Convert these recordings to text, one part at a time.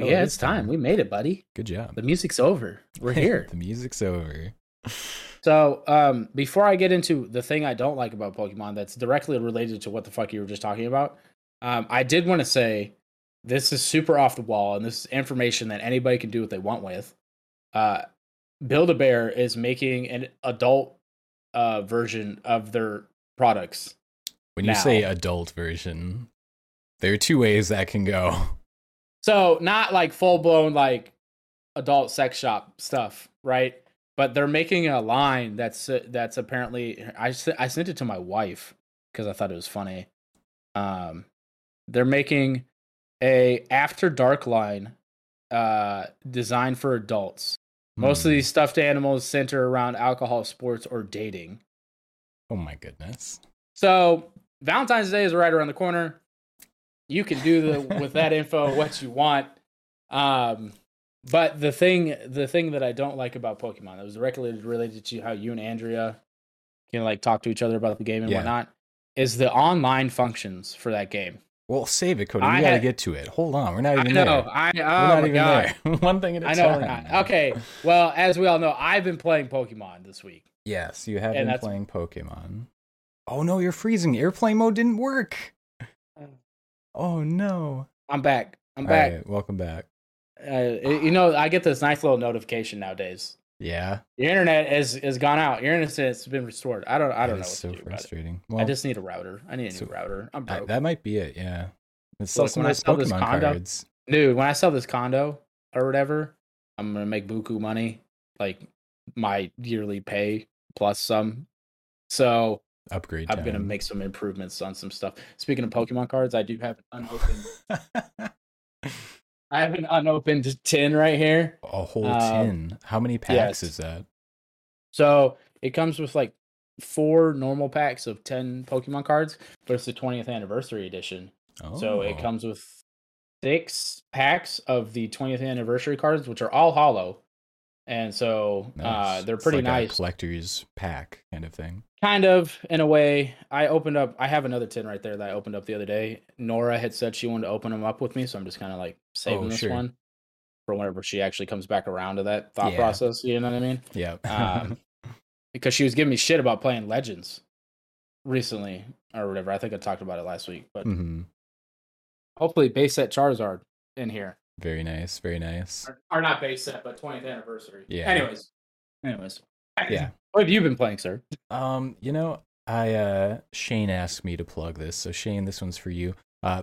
Oh, yeah, it it's time. time. We made it, buddy. Good job. The music's over. We're here. the music's over. so, um, before I get into the thing I don't like about Pokemon that's directly related to what the fuck you were just talking about, um, I did want to say this is super off the wall and this is information that anybody can do what they want with. Uh, Build a Bear is making an adult uh, version of their products. When you say adult version, there are two ways that can go. So not like full blown like adult sex shop stuff, right? But they're making a line that's uh, that's apparently I I sent it to my wife because I thought it was funny. Um, they're making a after dark line, uh, designed for adults. Most of Hmm. these stuffed animals center around alcohol, sports, or dating. Oh my goodness. So Valentine's Day is right around the corner. You can do the with that info what you want. Um, but the thing, the thing that I don't like about Pokemon that was directly related to how you and Andrea can like talk to each other about the game and Yeah. whatnot is the online functions for that game. Well, save it, Cody. We I gotta had- get to it. Hold on. We're not I even know. there. I oh we're not my even god. there. One thing at a I know time. we're not. Okay. Well, as we all know, I've been playing Pokemon this week. Yes, you have And been that's- playing Pokemon. Oh no, you're freezing. Airplane mode didn't work. Oh no. I'm back. I'm All back. right, welcome back. Uh, you know, I get this nice little notification nowadays. Yeah. Your internet has has gone out. Your internet has been restored. I don't I don't know what so to do about it. frustrating. I just need a router. I need a so- new router. I'm I- broke. that might be it. Yeah. Let's sell Look, some when I of those sell this Pokemon condo- cards. Dude, when I sell this condo or whatever, I'm gonna make buku money, like my yearly pay plus some. So Upgrade. I'm gonna make some improvements on some stuff. Speaking of Pokemon cards, I do have an unopened. I have an unopened tin right here. a whole Um, tin. How many packs yes. is that? So it comes with like four normal packs of ten Pokemon cards, but it's the 20th anniversary edition. Oh. So it comes with six packs of the 20th anniversary cards, which are all hollow. And so uh, they're It's pretty like a nice. collector's pack kind of thing. Kind of, in a way. I opened up, I have another tin right there that I opened up the other day. Nora had said she wanted to open them up with me. So I'm just kind of like saving Oh, this sure. one for whenever she actually comes back around to that thought Yeah. process. You know what I mean? Yeah. Um, because she was giving me shit about playing Legends recently or whatever. I think I talked about it last week. But hmm hopefully, base set Charizard in here. Very nice. Very nice. or, or not base set, but 20th anniversary. Yeah. Anyways, anyways, Yeah. What have you been playing, sir? Um, you know, I uh Shane asked me to plug this, so Shane, this one's for you. Uh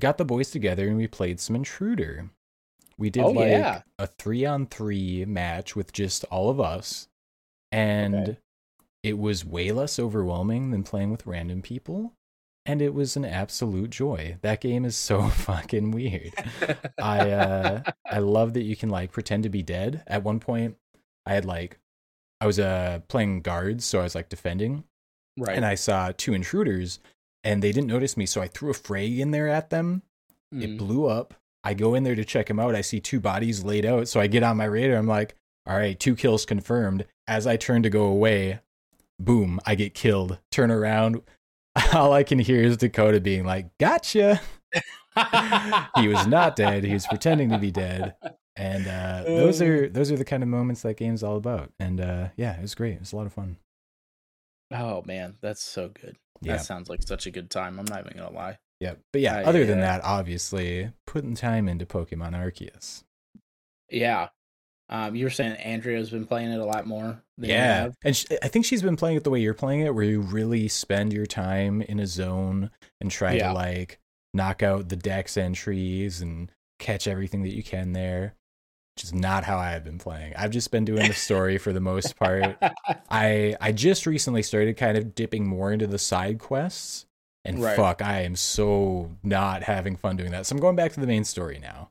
got the boys together and we played some intruder. We did Oh, like yeah. a three on three match with just all of us. And Okay. it was way less overwhelming than playing with random people. And it was an absolute joy. That game is so fucking weird. I uh I love that you can like pretend to be dead. At one point, I had like I was uh playing guards, so I was like defending, right. and I saw two intruders, and they didn't notice me, so I threw a fray in there at them. It Mm. blew up. I go in there to check them out. I see two bodies laid out, so I get on my radar. I'm like, all right, two kills confirmed. As I turn to go away, boom, I get killed. Turn around. All I can hear is Dakota being like, gotcha. he was not dead. He was pretending to be dead. And uh, those are those are the kind of moments that game's all about. And uh, yeah, it was great. It was a lot of fun. oh man, that's so good. Yeah, That sounds like such a good time. I'm not even gonna lie. yeah. But yeah, I, other than uh, that, obviously putting time into Pokemon Arceus. Yeah. Um, you were saying Andrea's been playing it a lot more. Than you Yeah, have. and sh- I think she's been playing it the way you're playing it, where you really spend your time in a zone and try Yeah. to like knock out the dex entries and catch everything that you can there. Which is not how I've been playing. I've just been doing the story for the most part. I I just recently started kind of dipping more into the side quests, and Right. fuck, I am so not having fun doing that. So I'm going back to the main story now.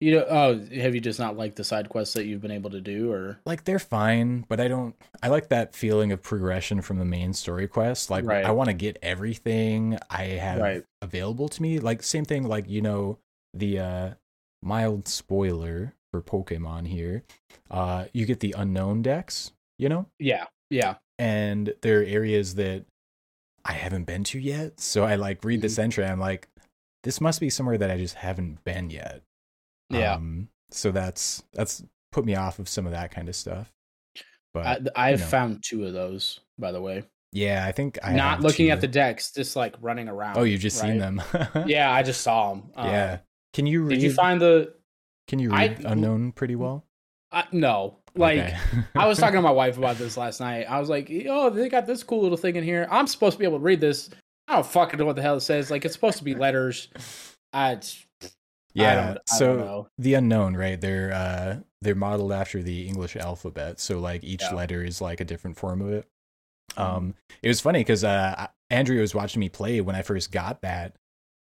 You know, oh, have you just not liked the side quests that you've been able to do, or Like they're fine, but I don't. I like that feeling of progression from the main story quest. Like Right. I want to get everything I have Right. available to me. Like same thing. Like you know the uh, mild spoiler for Pokemon here. Uh, you get the Unown dex. You know. yeah, yeah, and there are areas that I haven't been to yet. So I like read this Mhm. entry. I'm like, this must be somewhere that I just haven't been yet. Yeah. Um, so that's that's put me off of some of that kind of stuff. But I, I've know. found two of those, by the way. yeah, I think I Not have looking two. at the dex, just like running around. Oh, you've just seen them. Yeah, I just saw them. yeah. Can you read? did you find the? can you I- read Unown pretty well? I no, like Okay. I was talking to my wife about this last night. I was like, "Oh, they got this cool little thing in here. I'm supposed to be able to read this. I don't fucking know what the hell it says. Like, it's supposed to be letters. I, it's, I yeah. so the Unown, right? They're uh they're modeled after the English alphabet, so like each Yeah. letter is like a different form of it. Mhm. Um, it was funny because uh, Andrea was watching me play when I first got that,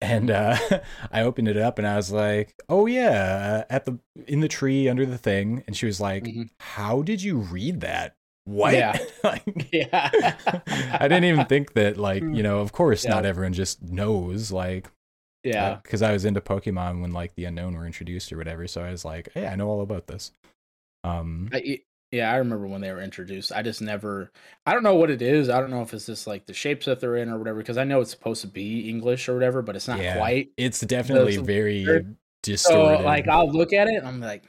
and uh, I opened it up and I was like, "Oh yeah, uh, at the in the tree under the thing," and she was like, Mhm. "How did you read that? What?" Yeah. like, Yeah. I didn't even think that, like, you know, of course, not everyone just knows, like, Yeah. because I was into Pokemon when like the Unown were introduced or whatever. So I was like, hey, I know all about this. Um, I, yeah, I remember when they were introduced. I just never. I don't know what it is. I don't know if it's just like the shapes that they're in or whatever. Because I know it's supposed to be English or whatever, but it's not Yeah. quite. it's definitely very they're- So like, I'll look at it. and I'm like,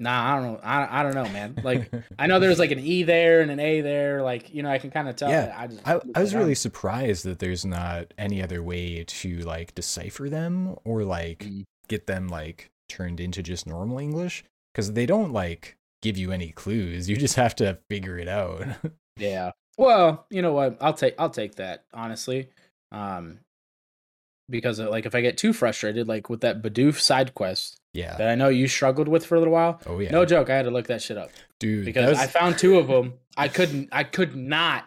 nah, I don't know. I, I don't know, man. Like, I know there's like an E there and an A there. Like, you know, I can kind of tell. Yeah, I just. I, I was really surprised that there's not any other way to like decipher them or like Mm. get them like turned into just normal English because they don't like give you any clues. You just have to figure it out. Yeah. Well, you know what? I'll take I'll take that honestly, um, because uh, like if I get too frustrated, like with that Bidoof side quest yeah. that I know you struggled with for a little while. Oh yeah. No joke, I had to look that shit up dude. because was- I found two of them. I couldn't. I could not,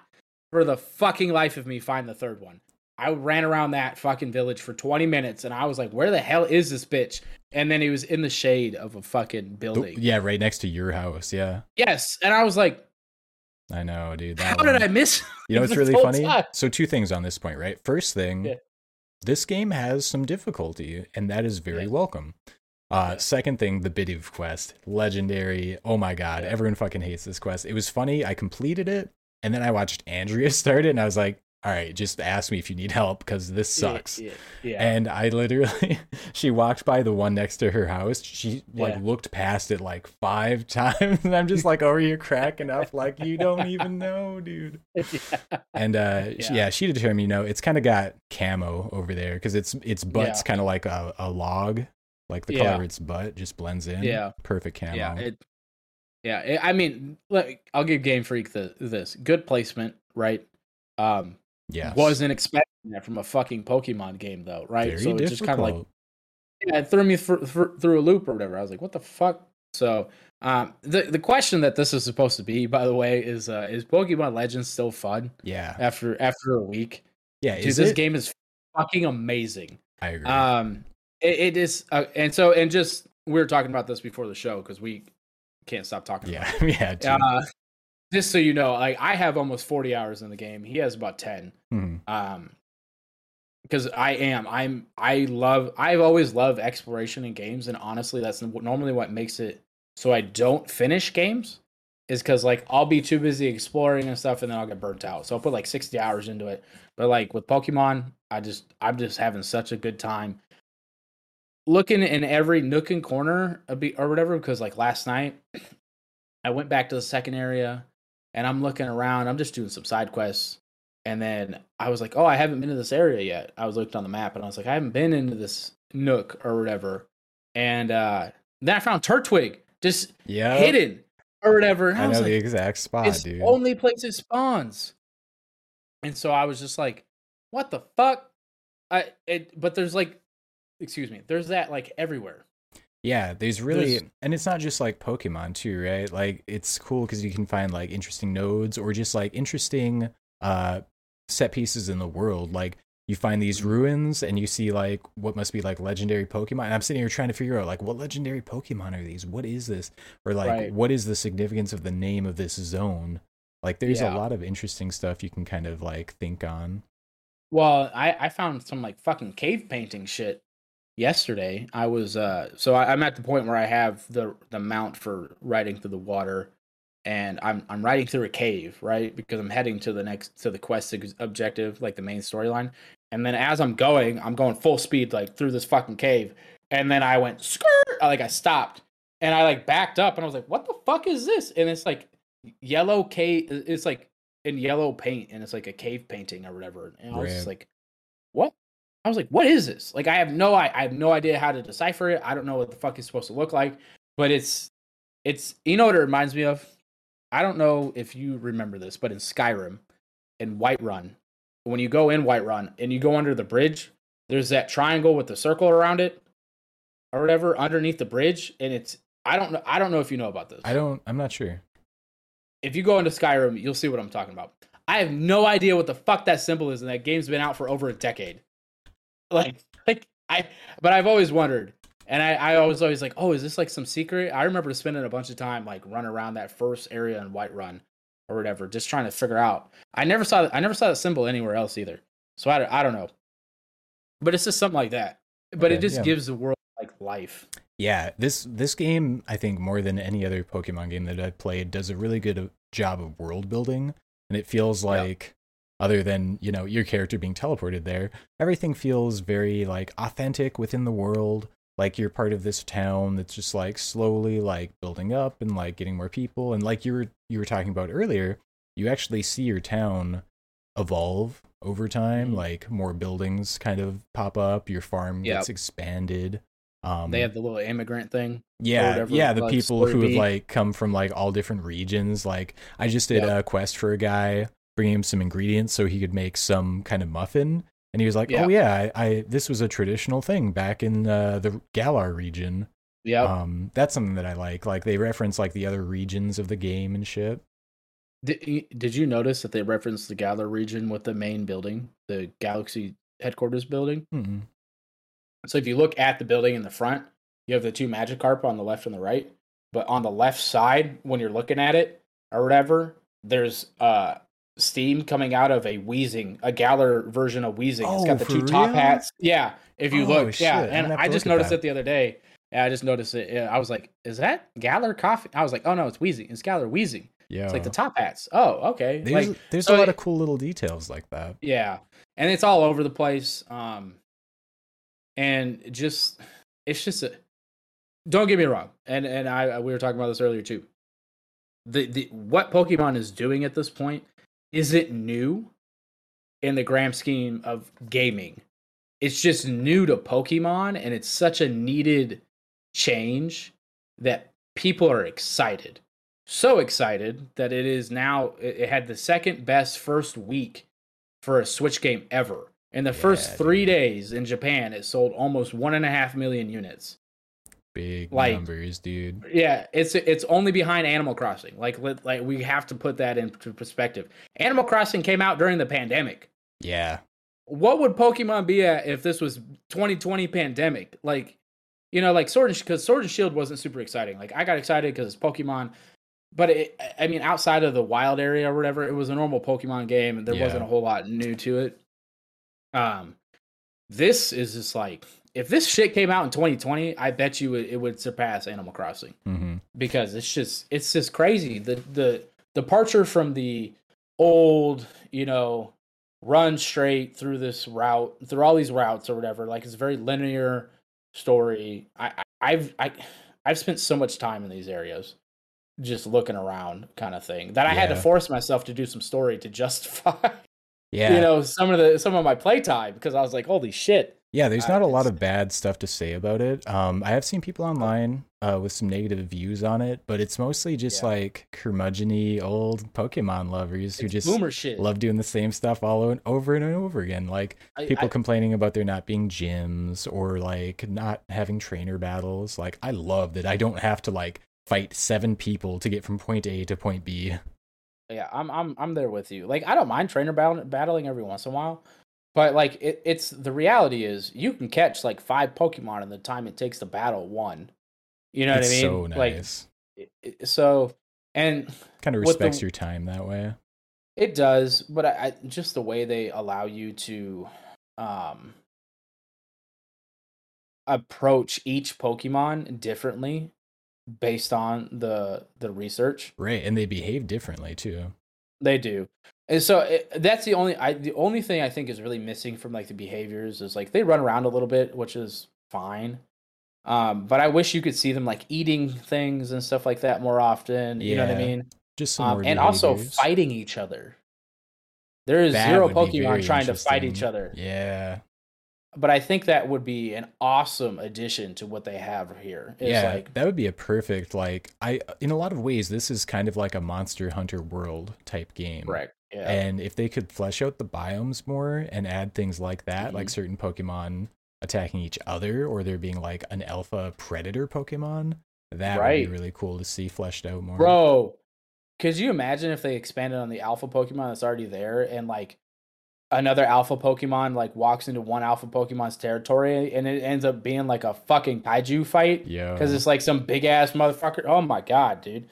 for the fucking life of me, find the third one. I ran around that fucking village for 20 minutes, and I was like, "Where the hell is this bitch?" And then he was in the shade of a fucking building. yeah, right next to your house. Yeah. Yes, and I was like, I know, dude. "How did. I miss?" You know it's really funny? time? So two things on this point, right? First thing, Yeah. this game has some difficulty, and that is very Yeah. welcome. Uh, Second thing, the Bidoof quest, legendary. Oh my god, Yeah. everyone fucking hates this quest. It was funny. I completed it, and then I watched Andrea start it, and I was like, "All right, just ask me if you need help because this sucks." Yeah, yeah. And I literally, she walked by the one next to her house. She like Yeah. looked past it like five times, and I'm just like over here cracking up, like you don't even know, dude. And uh, yeah. Yeah. yeah, she determined, you know, it's kind of got camo over there because its its butt's Yeah. kind of like a, a log, like the Yeah. color of its butt just blends in. Yeah. perfect camo. Yeah, it, yeah. It, I mean, like, I'll give Game Freak the this good placement, right? Um, yes. wasn't expecting that from a fucking Pokemon game, though, right? very so it's difficult. just kind of like, yeah, it threw me for, for, through a loop or whatever. I was like, what the fuck? So, um, the the question that this is supposed to be, by the way, is uh, is Pokemon Legends still fun yeah, after after a week? yeah. Dude, Is this it? game is fucking amazing. I agree. Um, it, it is, uh, and so and just we were talking about this before the show because we can't stop talking. yeah, about yeah. Uh, just so you know, like I have almost forty hours in the game. He has about ten. Mhm. Um, because I am, I'm, I love, I've always loved exploration in games, and honestly, that's normally what makes it so I don't finish games. Is because like I'll be too busy exploring and stuff, and then I'll get burnt out. So I'll put like sixty hours into it. But like with Pokemon, I just I'm just having such a good time looking in every nook and corner or whatever. Because like last night, I went back to the second area and I'm looking around. I'm just doing some side quests, and then I was like, "Oh, I haven't been to this area yet." I was looked on the map, and I was like, "I haven't been into this nook or whatever." And uh, then I found Turtwig just yeah. hidden or whatever. And I, I know like, the exact spot, it's dude. only place it spawns. And so I was just like, what the fuck? I it but there's like excuse me, there's that like everywhere. Yeah, there's really, There's- and it's not just like Pokemon too, right? Like it's cool because you can find like interesting nodes or just like interesting uh set pieces in the world. Like you find these Mhm. ruins and you see like what must be like legendary Pokemon. And I'm sitting here trying to figure out like what legendary Pokemon are these? What is this? Or like Right. what is the significance of the name of this zone? Like there's Yeah. a lot of interesting stuff you can kind of like think on. Well, I I found some like fucking cave painting shit yesterday. I was uh so I, I'm at the point where I have the the mount for riding through the water and I'm I'm riding through a cave, right? Because I'm heading to the next to the quest objective, like the main storyline. And then as I'm going, I'm going full speed like through this fucking cave. and then I went skirt. I, like I stopped and I like backed up and I was like, "What the fuck is this?" And it's like yellow cave. It's like in yellow paint and it's like a cave painting or whatever. And I was just like, "What?" I was like, "What is this?" Like I have no I, I have no idea how to decipher it. I don't know what the fuck it's supposed to look like, but it's it's you know what it reminds me of. I don't know if you remember this, but in Skyrim, in Whiterun, when you go in Whiterun and you go under the bridge, there's that triangle with the circle around it, or whatever, underneath the bridge, and it's I don't know I don't know if you know about this. I don't. I'm not sure. If you go into Skyrim, you'll see what I'm talking about. I have no idea what the fuck that symbol is, and that game's been out for over a decade. Like, like I, but I've always wondered, and I, I always always like, oh, is this like some secret? I remember spending a bunch of time like running around that first area in Whiterun or whatever, just trying to figure out. I never saw I never saw that symbol anywhere else either, so I, don't- I don't know. But it's just something like that. But it just yeah. gives the world like life. Yeah, this this game, I think more than any other Pokemon game that I've played, does a really good job of world building, and it feels like, other than you know your character being teleported there, everything feels very like authentic within the world. Like you're part of this town that's just like slowly like building up and like getting more people, and like you were you were talking about earlier, you actually see your town evolve over time. Mhm. Like more buildings kind of pop up, your farm Yep. gets expanded. Um, They have the little immigrant thing. yeah, whatever yeah, the the like, people who have like come from like all different regions. Like I just did Yep. a quest for a guy, bringing him some ingredients so he could make some kind of muffin, and he was like, Yeah. "Oh yeah, I, I this was a traditional thing back in uh, the Galar region." Yeah, Um, that's something that I like. Like they reference like the other regions of the game and shit. Did, did you notice that they referenced the Galar region with the main building, the Galaxy headquarters building? Mm-mm. So if you look at the building in the front, you have the two Magikarp on the left and the right. But on the left side, when you're looking at it or whatever, there's uh steam coming out of a Weezing, a Galar version of Weezing. It's got the for two top real? hats. Yeah, if you Oh, look, shit, yeah. And I just noticed it the other day. Yeah, I just noticed it. Yeah, I was like, "Is that Galar Koffing?" I was like, "Oh no, it's Weezing. It's Galar Weezing." Yeah, It's like the top hats. Oh, okay. there's like there's so a lot it- of cool little details like that. yeah, and it's all over the place. Um, and just it's just a, don't get me wrong, and and I we were talking about this earlier too. The the what Pokemon is doing at this point isn't new in the grand scheme of gaming. It's just new to Pokemon, and it's such a needed change that people are excited. So excited that it is now, it it had the second best first week for a Switch game ever. In the first three dude. days in Japan, it sold almost one and a half million units. Big Like- numbers, dude. Yeah, it's it's only behind Animal Crossing. Like like we have to put that into perspective. Animal Crossing came out during the pandemic. Yeah, What would Pokemon be at if this was 2020 pandemic? Like, you know, like Sword and because Sword and Shield wasn't super exciting. Like I got excited because it's Pokemon, but it, I mean, outside of the wild area or whatever, it was a normal Pokemon game, and there Yeah. wasn't a whole lot new to it. Um, this is just like if this shit came out in 2020, I bet you it, it would surpass Animal Crossing. Hmm because it's just it's just crazy. The the departure from the old you know run straight through this route through all these routes or whatever like it's a very linear story. I I- i've i i've spent so much time in these areas just looking around kind of thing that i had to force myself to do some story to justify yeah. you know some of the some of my playtime because i was like holy shit Yeah, there's not a lot of bad stuff to say about it. Um, I have seen people online uh, with some negative views on it, but it's mostly just Yeah. like curmudgeony old Pokemon lovers who it's just love doing the same stuff all over and over again. Like I- people I- complaining about there not being gyms or like not having trainer battles. Like I love that I don't have to like fight seven people to get from point A to point B. yeah i'm i'm i'm there with you like i don't mind trainer battle, battling every once in a while but like it, it's the reality is you can catch like five pokemon in the time it takes to battle one you know it's what i mean? so nice. like it- so and kind of with the- respects your time that way. it does but I, I just the way they allow you to um approach each pokemon differently based on the the research Right, and they behave differently too. They do. And so it, that's the only I the only thing I think is really missing from like the behaviors is like they run around a little bit, which is fine. Um, but I wish you could see them like eating things and stuff like that more often. You know what I mean? Just some Um, and also fighting each other. There is That zero would be very Pokemon trying to fight each other. Yeah, But I think that would be an awesome addition to what they have here. It's yeah, like that would be a perfect like I. In a lot of ways, this is kind of like a Monster Hunter World type game. correct. Yeah. And if they could flesh out the biomes more and add things like that, like Mhm. certain Pokemon attacking each other, or there being like an alpha predator Pokemon, that would be really cool to see fleshed out more. Bro, could you imagine if they expanded on the alpha Pokemon that's already there and like another alpha Pokemon like walks into one alpha Pokemon's territory and it ends up being like a fucking kaiju fight? yeah, Because it's like some big ass motherfucker. Oh my god, dude.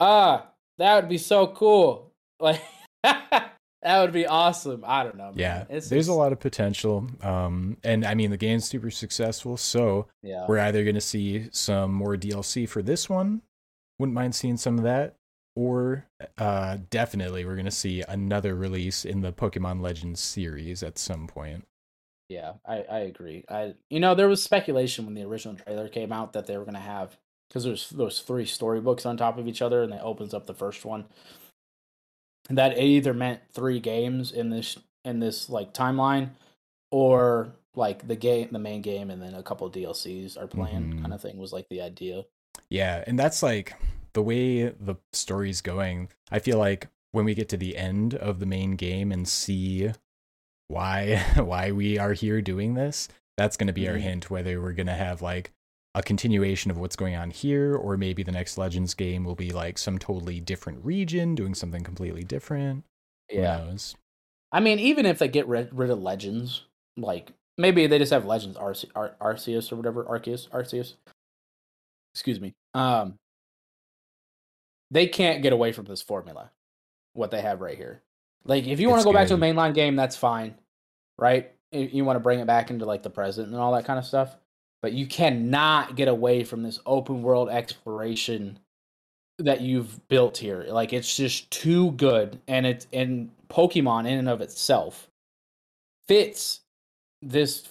Ah, that would be so cool. Like that would be awesome. I don't know. Man. yeah. It's There's a lot of potential. Um, and I mean the game's super successful, so Yeah. we're either going to see some more DLC for this one. Wouldn't mind seeing some of that. Or uh, definitely, we're going to see another release in the Pokemon Legends series at some point. Yeah, I, I agree. I you know there was speculation when the original trailer came out that they were gonna have because there's those three storybooks on top of each other and it opens up the first one. That it either meant three games in this in this like timeline, or like the game the main game and then a couple of DLCs are planned Mhm. kind of thing was like the idea. Yeah, and that's like the way the story's going. I feel like when we get to the end of the main game and see why why we are here doing this, that's going to be our Mhm. hint whether we're going to have like a continuation of what's going on here or maybe the next Legends game will be like some totally different region doing something completely different. Who knows? I mean, even if they get rid, rid of Legends, like maybe they just have Legends Arce- Ar- Arceus or whatever Arceus Arceus. Excuse me. Um, they can't get away from this formula, what they have right here. Like, if you want to go back to a mainline game, that's fine, right? You want to bring it back into like the present and all that kind of stuff, but you cannot get away from this open world exploration that you've built here. Like it's just too good, and it's and Pokemon in and of itself fits this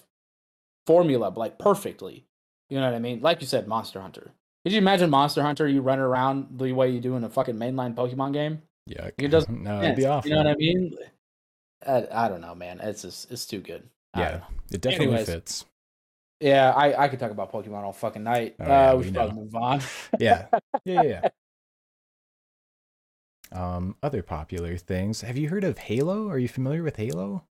formula like perfectly. You know what I mean? Like you said, Monster Hunter. Could you imagine Monster Hunter? You run around the way you do in a fucking mainline Pokemon game. Yeah. It doesn't no, it'd be awful. You know what I mean? I, I don't know, man. It's just it's too good. Yeah. It definitely Anyways. fits. Yeah, I, I could talk about Pokemon all fucking night. Oh, yeah, uh, we we should know. probably move on. Yeah. Yeah, yeah, yeah. Um, other popular things. Have you heard of Halo? Are you familiar with Halo?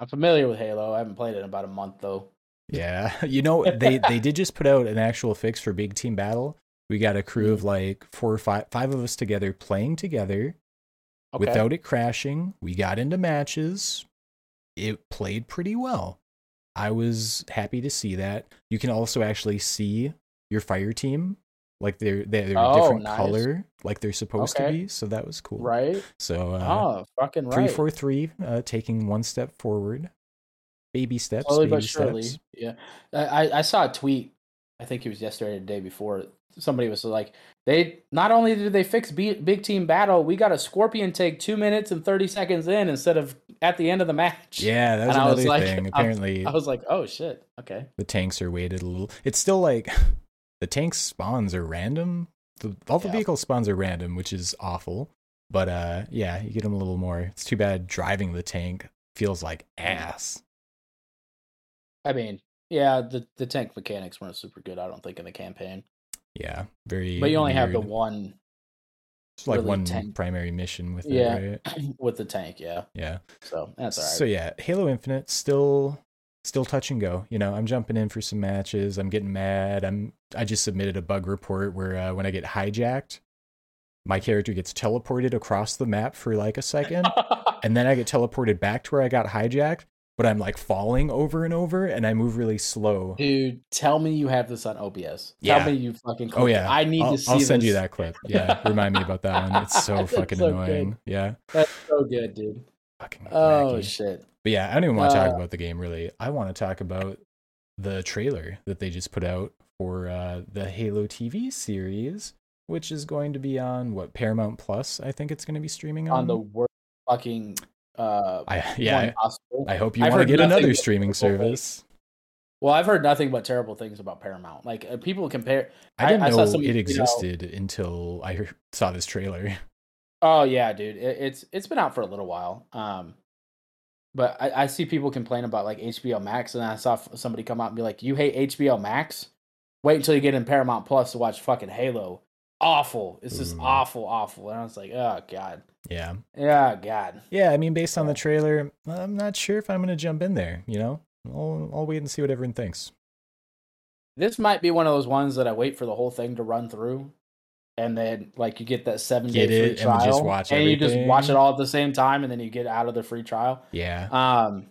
I'm familiar with Halo. I haven't played it in about a month though. Yeah. You know, they they did just put out an actual fix for Big Team Battle. We got a crew Mm-hmm. of like four or five five of us together playing together Okay. without it crashing. We got into matches. It played pretty well. I was happy to see that. You can also actually see your fire team. Like they're they're, they're a Oh, different nice. color, like they're supposed to be. So that was cool. right? So uh, oh, fucking right. four three, uh, taking one step forward, baby steps, Slowly baby but surely. steps. Yeah. I, I- I saw a tweet, I think it was yesterday or the day before. Somebody was like, they not only did they fix B, big team battle, we got a scorpion take two minutes and 30 seconds in instead of at the end of the match. Yeah, that was And I another was like- thing. I- Apparently, I was like, oh shit. Okay. the tanks are weighted a little. It's still like the tank spawns are random. The, all the Yeah. vehicle spawns are random, which is awful. But uh, yeah, you get them a little more. It's too bad driving the tank feels like ass. I mean, yeah, the, the tank mechanics weren't super good, I don't think, in the campaign. Yeah, very. But you only have the one Like really one tank- primary mission with Yeah. it, right? with the tank, yeah. Yeah. So that's all right. So yeah, Halo Infinite still still touch and go. You know, I'm jumping in for some matches. I'm getting mad. I'm I just submitted a bug report where uh, when I get hijacked, my character gets teleported across the map for like a second, and then I get teleported back to where I got hijacked. But I'm like falling over and over, and I move really slow. Dude, tell me you have this on OBS. Yeah. Tell me you fucking. Oh clicked it. yeah, I need I'll, to see. I'll send you that clip. Yeah, remind me about that one. It's so fucking so good. annoying. Yeah, That's so good, dude. fucking Oh wacky. shit. But yeah, I don't even want to talk Uh, about the game really. I want to talk about the trailer that they just put out for uh, the Halo TV series, which is going to be on what Paramount Plus. I think it's going to be streaming on. On the worst fucking uh I, yeah. I, I hope you want to get another streaming service. Well, I've heard nothing but terrible things about Paramount. Like uh, people compare. I didn't I know some, it you know- existed until I heard, saw this trailer. Oh yeah, dude. It, it's it's been out for a little while. Um, but I, I see people complain about like HBO Max, and I saw somebody come out and be like, "You hate HBO Max? Wait until you get in Paramount Plus to watch fucking Halo. Awful. It's just Ooh. awful, awful." And I was like, "Oh god, Yeah. yeah, god." Yeah, I mean, based on the trailer, I'm not sure if I'm going to jump in there, you know? I'll, I'll wait and see what everyone thinks. This might be one of those ones that I wait for the whole thing to run through, and then like you get that seven Get day free it, and trial, just watch and you just watch it all at the same time, and then you get out of the free trial. Yeah. Um,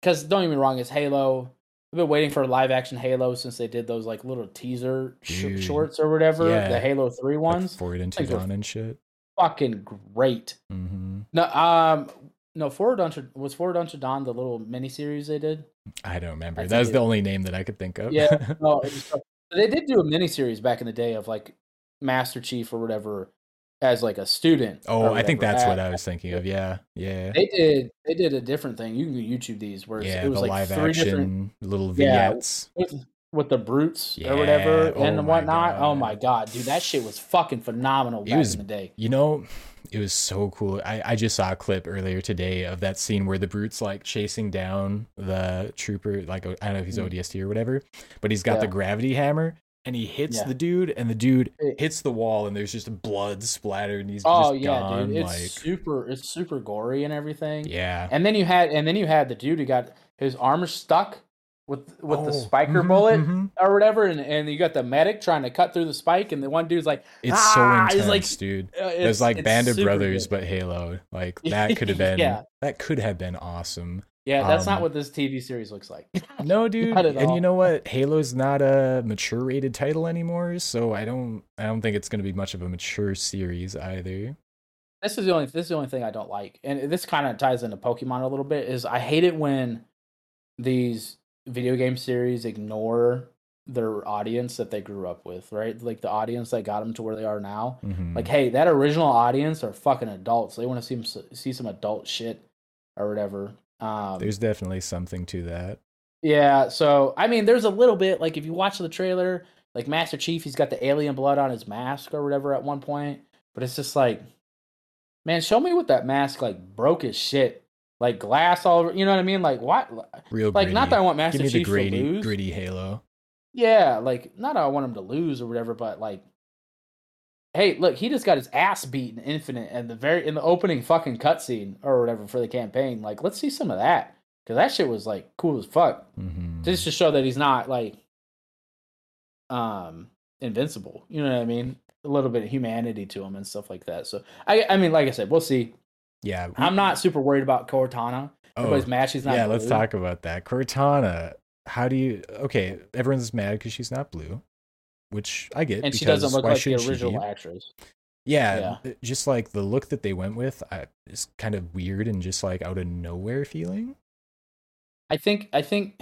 because don't get me wrong, it's Halo. I've been waiting for live action Halo since they did those like little teaser sh- shorts or whatever, Yeah. the Halo Three Like ones. Forward into Dawn and shit. Fucking great. hmm No, um, no, Forward Unto was Forward Unto Dawn the little miniseries they did. I don't remember. I That was the only name that I could think of. Yeah, no, it was- they did do a miniseries back in the day of like Master Chief or whatever as like a student. oh, I think that's what I was thinking of. Yeah. Yeah. They did. They did a different thing. You can YouTube these where Yeah. it was like live three different action little Yeah. vignettes. with, with the brutes or whatever oh and whatnot. Oh my god, dude, that shit was fucking phenomenal It back was- in the day. You know, it was so cool. I, I just saw a clip earlier today of that scene where the brute's like chasing down the trooper, like I don't know if he's Mm. ODST or whatever, but he's got the gravity hammer and he hits Yeah. the dude, and the dude hits the wall, and there's just blood splattered, and he's Oh just yeah, gone. dude, it's like, super. It's super gory and everything. yeah, And then you had, and then you had the dude who got his armor stuck with with the Oh, spiker mhm, bullet mhm. or whatever, and, and you got the medic trying to cut through the spike, and the one dude's like, It's Ah, so intense, like- dude. uh, It was it's- like it's Band of Brothers, good. but Halo. Like that could have been. Yeah. That could have been awesome. Yeah, that's not Um, what this TV series looks like. No, dude. Not at And all. you know what? Halo's not a mature rated title anymore, so I don't I don't think it's going to be much of a mature series either. this is the only this is the only thing I don't like, and this kind of ties into Pokemon a little bit. Is I hate it when these video game series ignore their audience that they grew up with, right? Like the audience that got them to where they are now. Mhm. Like, hey, that original audience are fucking adults. They want to see some, see some adult shit or whatever. Um, There's definitely something to that. yeah, so I mean, there's a little bit like if you watch the trailer, like Master Chief, he's got the alien blood on his mask or whatever at one point, but it's just like, man, show me what that mask like broke his shit, like glass all over. You know what I mean? Like what? Real Like gritty. not that I want Master Give me the Chief to lose. gritty Halo. Yeah, like not that I want him to lose or whatever, but like, hey, look, he just got his ass beat in Infinite and the very in the opening fucking cutscene or whatever for the campaign. Like, let's see some of that because that shit was like cool as fuck. Mm-hmm. Just to show that he's not like, um, invincible. You know what I mean? A little bit of humanity to him and stuff like that. So I, I mean, like I said, we'll see. Yeah. we- I'm not super worried about Cortana. oh, Everybody's mad she's not. yeah, let's talk about that. Cortana, how do you Okay, everyone's mad cuz she's not blue, which I get And she doesn't look like the original actress. Yeah, th- just like the look that they went with I, is kind of weird and just like out of nowhere feeling. I think I think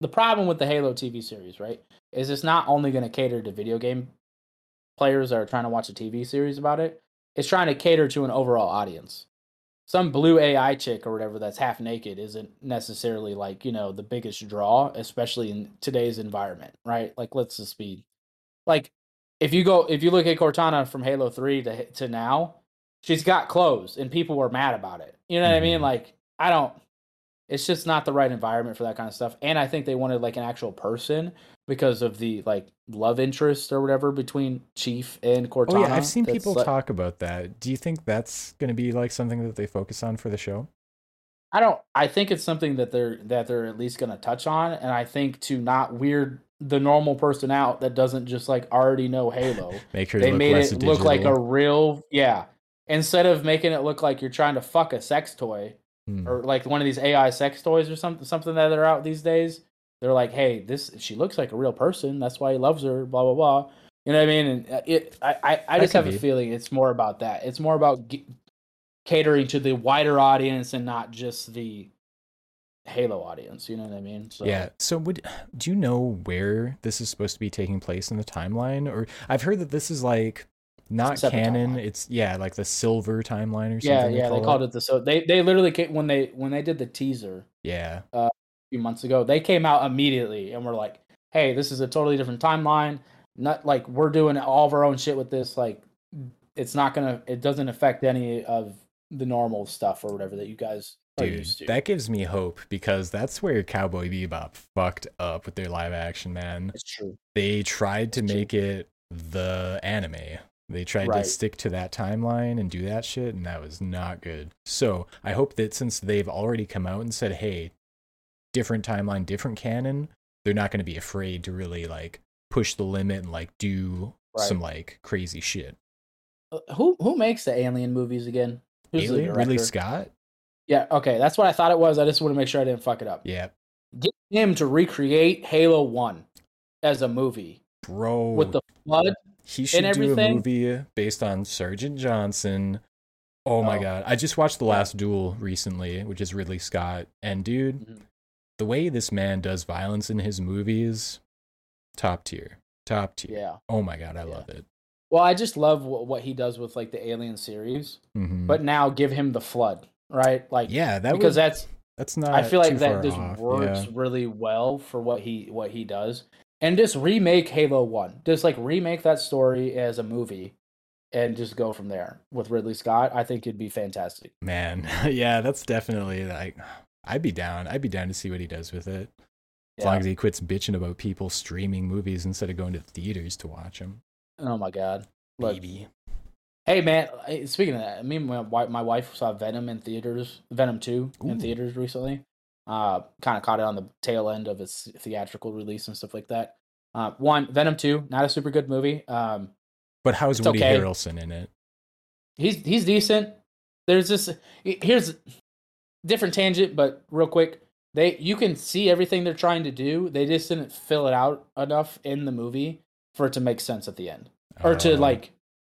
the problem with the Halo TV series, right, is it's not only going to cater to video game players that are trying to watch a TV series about it. It's trying to cater to an overall audience. Some blue AI chick or whatever that's half naked isn't necessarily like you know the biggest draw, especially in today's environment, right? Like let's just be like if you go if you look at Cortana from Halo Three to to now, she's got clothes and people were mad about it. You know what I mean? Mhm. Like I don't it's just not the right environment for that kind of stuff. And I think they wanted like an actual person because of the like love interest or whatever between Chief and Cortana. Oh yeah, I've seen people like- talk about that. Do you think that's going to be like something that they focus on for the show? I don't. I think it's something that they're that they're at least going to touch on, and I think to not weird the normal person out that doesn't just like already know Halo. Make sure they look made it look like a real yeah. Instead of making it look like you're trying to fuck a sex toy, Hmm. or like one of these AI sex toys or something something that are out these days. They're like, hey, this she looks like a real person. That's why he loves her. Blah blah blah. You know what I mean? And uh, it, I, I, I just have be. a feeling it's more about that. It's more about g- catering to the wider audience and not just the Halo audience. You know what I mean? So Yeah. So would do you know where this is supposed to be taking place in the timeline? Or I've heard that this is like not canon. timeline. It's yeah, like the silver timeline or something. yeah, yeah. They called it the so they they literally ca- when they when they did the teaser Yeah. Few months ago. They came out immediately and were like, "Hey, this is a totally different timeline. Not like we're doing all of our own shit with this. Like, it's not gonna. It doesn't affect any of the normal stuff or whatever that you guys are Dude, used to." that gives me hope because that's where Cowboy Bebop fucked up with their live action, man. it's true. They tried to It's true. make it the anime. They tried Right. to stick to that timeline and do that shit, and that was not good. So I hope that since they've already come out and said, hey, different timeline, different canon, they're not going to be afraid to really like push the limit and like do Right. some like crazy shit. Uh, Who who makes the Alien movies again? Who's the Alien, Ridley? Scott? Yeah, okay, that's what I thought it was. I just want to make sure I didn't fuck it up. Yeah. Get him to recreate Halo One as a movie Bro, with the flood. he should do a movie based on Sergeant Johnson. Oh my Oh. god. I just watched The Last Duel recently, which is Ridley Scott. And dude, Mhm. The way this man does violence in his movies, top tier. Top tier. Yeah. Oh my god, I Yeah. love it. Well, I just love what, what he does with like the Alien series, Mhm. but now give him the flood, right? Like, yeah, that because would, that's that's not I feel like that just off, works yeah. really well for what he what he does, and just remake Halo One, just like remake that story as a movie, and just go from there with Ridley Scott. I think it'd be fantastic. Man, yeah, that's definitely like I'd be down. I'd be down to see what he does with it. As Yeah. long as he quits bitching about people streaming movies instead of going to theaters to watch them. Oh my god. Look, Baby. Hey man, speaking of that, me and my wife, my wife saw Venom in theaters, Venom Two in theaters recently. Uh, kind of caught it on the tail end of its theatrical release and stuff like that. Uh, one Venom Two, not a super good movie. Um, But how's It's Woody okay. Harrelson in it? he's he's decent. There's this here's different tangent, but real quick, they you can see everything they're trying to do. They just didn't fill it out enough in the movie for it to make sense at the end. or to Uh, like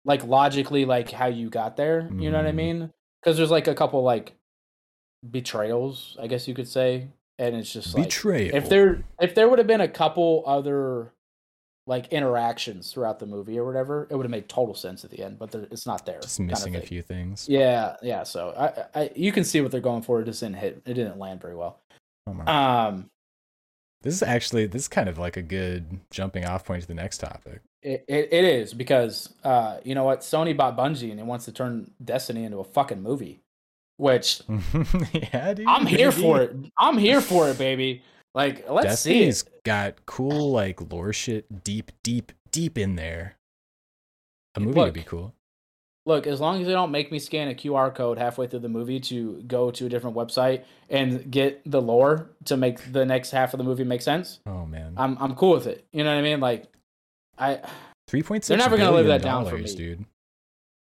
like logically like how you got there you know what i Mhm. mean because there's like a couple like betrayals i guess you could say and it's just like betrayal. if there if there would have been a couple other like interactions throughout the movie or whatever it would have made total sense at the end but there, it's not there just missing a few things. yeah yeah so I, I you can see what they're going for it just didn't hit it didn't land very well Oh um this is actually this is kind of like a good jumping off point to the next topic. It, it, it is because uh, you know what Sony bought Bungie and it wants to turn Destiny into a fucking movie, which yeah, dude. I'm here for it. I'm here for it, baby. Like let's see Destiny's it. got cool like lore shit deep, deep, deep in there. A movie would be cool. Look, as long as they don't make me scan a QR code halfway through the movie to go to a different website and get the lore to make the next half of the movie make sense, Oh man, I'm I'm cool with it. You know what I mean? Like, I three point six. they're never gonna live that down for me. dude.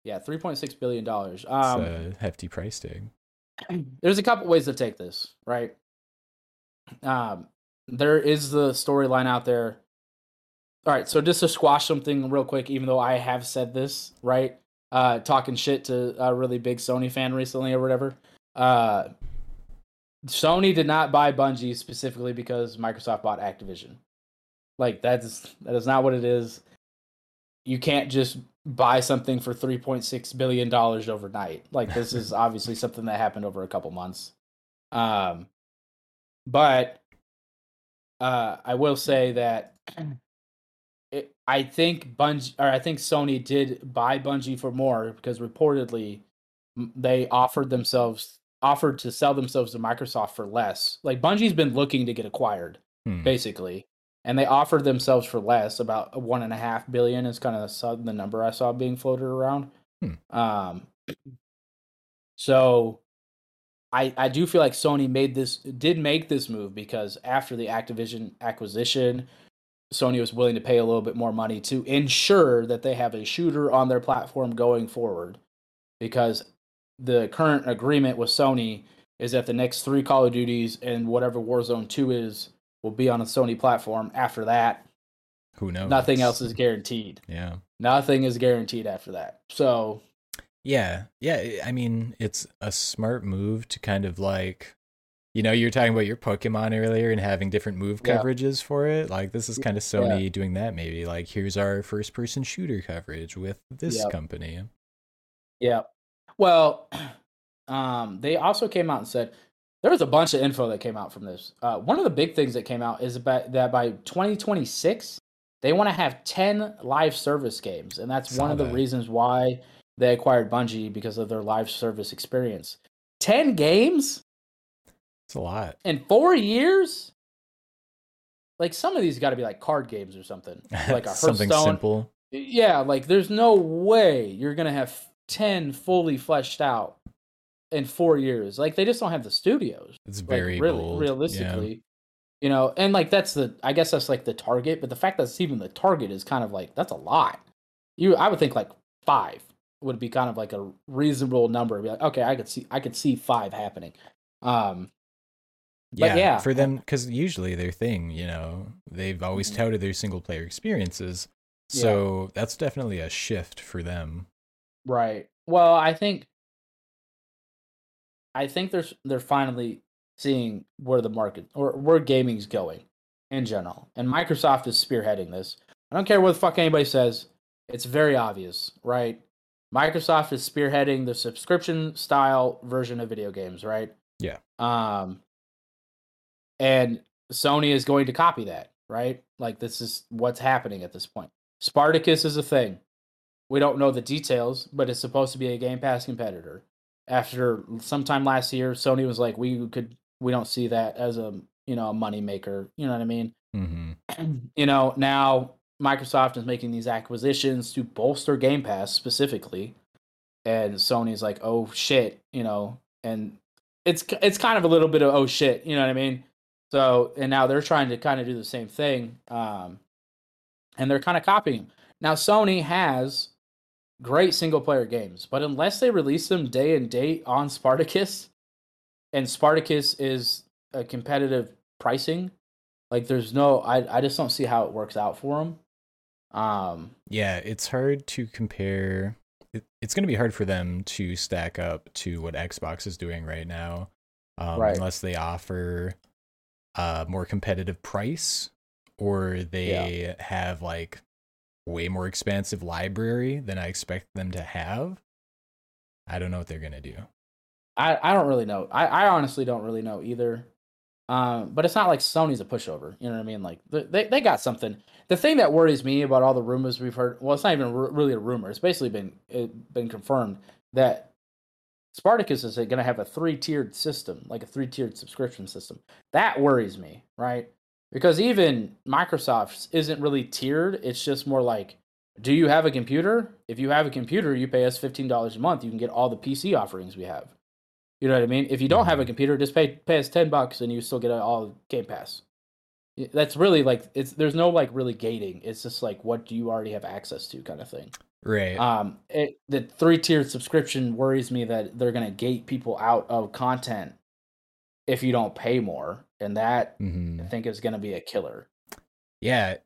yeah, three point six billion dollars. It's Um, a hefty price tag. there's a couple ways to take this, right? Um, there is the storyline out there. All right, so just to squash something real quick, even though I have said this, right? Uh, talking shit to a really big Sony fan recently or whatever. Uh, Sony did not buy Bungie specifically because Microsoft bought Activision. Like that is that is not what it is. You can't just buy something for 3.6 billion dollars overnight. Like this is obviously something that happened over a couple months. Um but uh I will say that it, I think Bungie or I think Sony did buy Bungie for more because reportedly they offered themselves offered to sell themselves to Microsoft for less. Like Bungie's been looking to get acquired Hmm. basically, and they offered themselves for less, about one and a half billion is kind of the number I saw being floated around. Hmm. Um, so I I do feel like Sony made this did make this move because after the Activision acquisition, Sony was willing to pay a little bit more money to ensure that they have a shooter on their platform going forward, because the current agreement with Sony is that the next three Call of Duties and whatever Warzone 2 is will be on a Sony platform. After that, Who knows? nothing else is guaranteed. Yeah. Nothing is guaranteed after that. So, Yeah, yeah. I mean, it's a smart move to kind of like, you know, you were talking about your Pokemon earlier and having different move Yeah. coverages for it. Like, this is kind of Sony doing that. Maybe like, here's our first-person shooter coverage with this Yep. company. yeah. Well, um, they also came out and said there was a bunch of info that came out from this. Uh, one of the big things that came out is about that by 2026 they want to have 10 live service games, and that's Saw one of the reasons why they acquired Bungie because of their live service experience. 10 games It's a lot. in four years. Like some of these got to be like card games or something, like a Something Hearthstone. simple. Yeah, like there's no way you're gonna have ten fully fleshed out in four years. Like they just don't have the studios. It's Like very really, bold. realistically, you know, and like that's the I guess that's like the target. But the fact that it's even the target is kind of like that's a lot. You, I would think like five would be kind of like a reasonable number. Be like, okay, I could see I could see five happening. Um, Yeah, but yeah, for them because usually their thing, you know, they've always Mhm. touted their single player experiences. Yeah. So that's definitely a shift for them. Right. Well, I think I think there's they're finally seeing where the market or where gaming's going in general. And Microsoft is spearheading this. I don't care what the fuck anybody says. It's very obvious, right? Microsoft is spearheading the subscription style version of video games, right? Yeah. Um and Sony is going to copy that, right? Like this is what's happening at this point. Spartacus is a thing. We don't know the details, but it's supposed to be a Game Pass competitor. After sometime last year, Sony was like, "We could, we don't see that as a you know a money maker." You know what I mean? hmm you know now Microsoft is making these acquisitions to bolster Game Pass specifically, and Sony's like, "Oh shit," you know, and it's it's kind of a little bit of oh shit, you know what I mean? So and now they're trying to kind of do the same thing, um, and they're kind of copying. Now Sony has great single player games, but unless they release them day and date on Spartacus, and Spartacus is a competitive pricing, like there's no, I I just don't see how it works out for them. Um, Yeah, it's hard to compare. It, it's going to be hard for them to stack up to what Xbox is doing right now, um, Right. unless they offer a more competitive price or they have like way more expansive library than I expect them to have. I don't know what they're going to do. I I don't really know. I I honestly don't really know either. Um, but it's not like Sony's a pushover. You know what I mean? Like they they got something. The thing that worries me about all the rumors we've heard, well, it's not even r- really a rumor. It's basically been it, been confirmed that Spartacus is going to have a three tiered system, like a three tiered subscription system. That worries me, right? Because even Microsoft's isn't really tiered. It's just more like, do you have a computer? If you have a computer, you pay us fifteen dollars a month. You can get all the PC offerings we have. You know what I mean? If you don't have a computer, just pay pay us ten bucks and you still get all Game Pass. That's really like it's there's no like really gating. It's just like what do you already have access to kind of thing. Right. Um, it, the three tiered subscription worries me that they're gonna gate people out of content if you don't pay more, and that hmm I think is gonna be a killer. Yeah,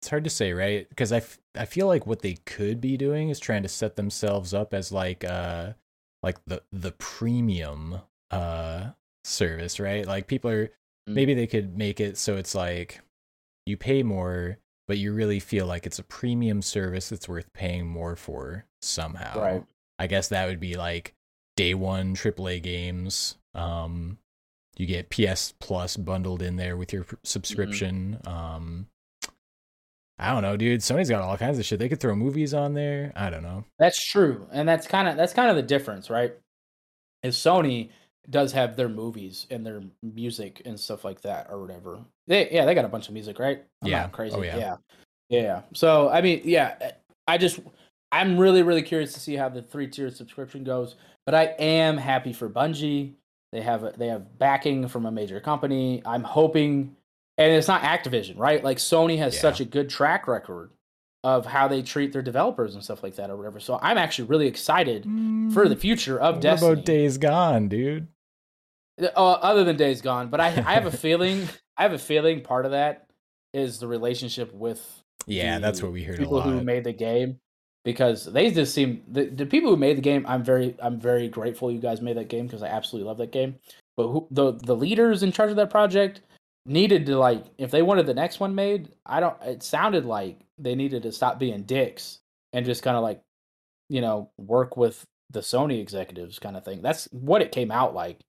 it's hard to say, right? Because I, f- I feel like what they could be doing is trying to set themselves up as like uh like the the premium uh service, right? Like people are Mm. maybe they could make it so it's like you pay more, but you really feel like it's a premium service that's worth paying more for somehow. Right. I guess that would be like day one AAA games. Um, you get PS Plus bundled in there with your pr- subscription. Um, I don't know, dude. Sony's got all kinds of shit. They could throw movies on there. I don't know. That's true, and that's kind of that's kind of the difference, right? Is Sony does have their movies and their music and stuff like that or whatever. They yeah, they got a bunch of music, right? I'm Yeah. crazy. Oh, yeah. yeah, yeah. So I mean, yeah, I just I'm really really curious to see how the three tier subscription goes, but I am happy for Bungie. They have they have backing from a major company. I'm hoping, and it's not Activision, right? Like Sony has Yeah. such a good track record of how they treat their developers and stuff like that or whatever. So I'm actually really excited for the future of what Destiny. about Days Gone, dude? Uh, other than Days Gone, but I I have a feeling I have a feeling part of that is the relationship with Yeah, that's what we heard a people lot. who made the game because they just seem the, the people who made the game. I'm very I'm very grateful you guys made that game because I absolutely love that game. But who, the the leaders in charge of that project needed to like if they wanted the next one made, I don't. It sounded like they needed to stop being dicks and just kind of like you know work with the Sony executives kind of thing. That's what it came out like.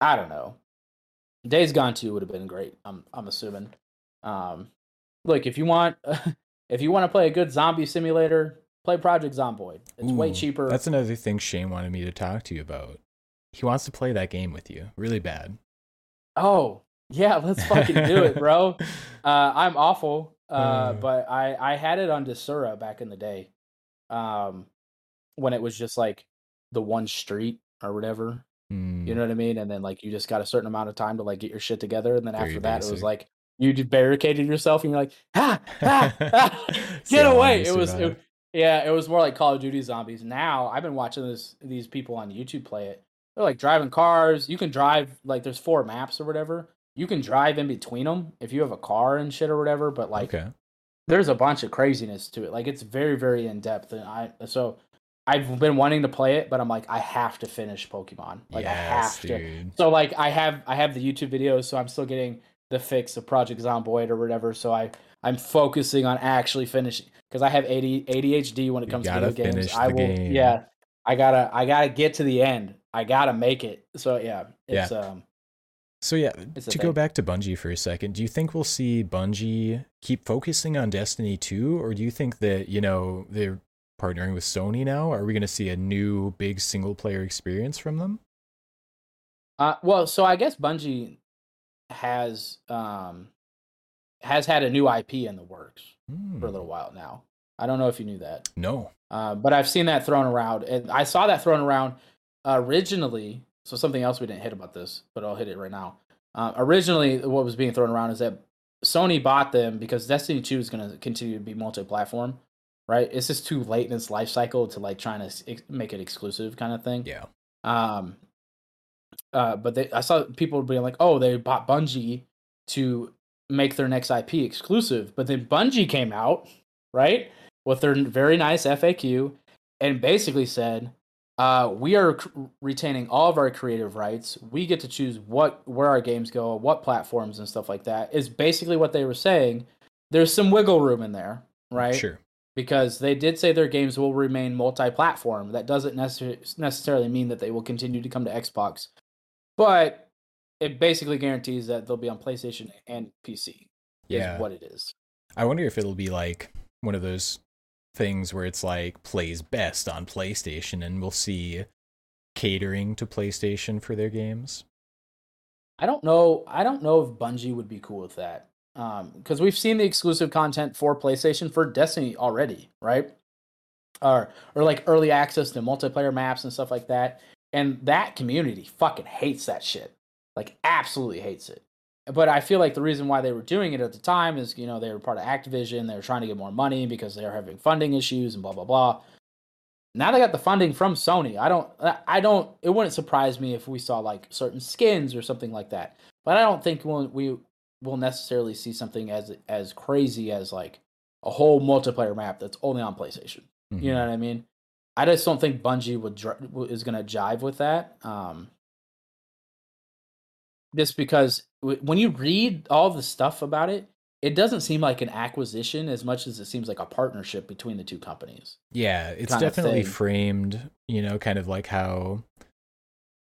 I don't know. Days Gone 2 would have been great. I'm I'm assuming. Um, look, if you want if you want to play a good zombie simulator, play Project Zomboid. It's way cheaper. That's another thing Shane wanted me to talk to you about. He wants to play that game with you, really bad. Oh, yeah, let's fucking do it, bro. Uh, I'm awful, uh, Uh. but I I had it on Desura back in the day, um, when it was just like the one street or whatever. Hmm. You know what I mean? And then like you just got a certain amount of time to like get your shit together, and then Very after that, it was like you just barricaded yourself, and you're like, ah, ah, ah get long away! It was, it, yeah, it was more like Call of Duty zombies. Now I've been watching this these people on YouTube play it. They're like driving cars. You can drive like there's four maps or whatever. You can drive in between them if you have a car and shit or whatever. But like, okay. there's a bunch of craziness to it. Like it's very very in depth, and I so I've been wanting to play it, but I'm like I have to finish Pokemon. Like I yes, have to. So like I have I have the YouTube videos, so I'm still getting the fix of Project Zomboid or whatever. So I I'm focusing on actually finishing because I have AD, ADHD when it comes to video games. I will game. yeah. I gotta I gotta get to the end. I gotta make it. So yeah, it's um So yeah, It's to go back to Bungie for a second, do you think we'll see Bungie keep focusing on Destiny 2 or do you think that, you know, they're partnering with Sony now? Are we going to see a new big single player experience from them? uh well so I guess Bungie has um has had a new IP in the works Hmm. for a little while now. I don't know if you knew that. No. Uh, but I've seen that thrown around, and I saw that thrown around originally. So something else we didn't hit about this, but I'll hit it right now. Uh, originally, what was being thrown around is that Sony bought them because Destiny Two is going to continue to be multi-platform, right? It's just too late in its life cycle to like trying to ex- make it exclusive kind of thing. Yeah. Um, uh, but they, I saw people being like, "Oh, they bought Bungie to make their next IP exclusive," but then Bungie came out, right, with their very nice FAQ, and basically said, uh, "We are c- retaining all of our creative rights. We get to choose what where our games go, what platforms, and stuff like that. Is basically what they were saying. There's some wiggle room in there, right? Sure. because they did say their games will remain multi-platform. That doesn't necess- necessarily mean that they will continue to come to Xbox, but it basically guarantees that they'll be on PlayStation and PC. Yeah. is what it is. I wonder if it'll be like one of those things where it's like plays best on PlayStation and we'll see catering to PlayStation for their games. I don't know. I don't know if Bungie would be cool with that, um, because we've seen the exclusive content for PlayStation for Destiny already, right? Or or like early access to multiplayer maps and stuff like that, and that community fucking hates that shit, like absolutely hates it. But I feel like the reason why they were doing it at the time is, you know, they were part of Activision. They were trying to get more money because they were having funding issues and blah blah blah. Now they got the funding from Sony. I don't. I don't. It wouldn't surprise me if we saw like certain skins or something like that. But I don't think we'll, we will necessarily see something as as crazy as like a whole multiplayer map that's only on PlayStation. Mhm. You know what I mean? I just don't think Bungie would is going to jive with that. Um, just because w- when you read all the stuff about it, it doesn't seem like an acquisition as much as it seems like a partnership between the two companies. Yeah, it's definitely framed, you know, kind of like how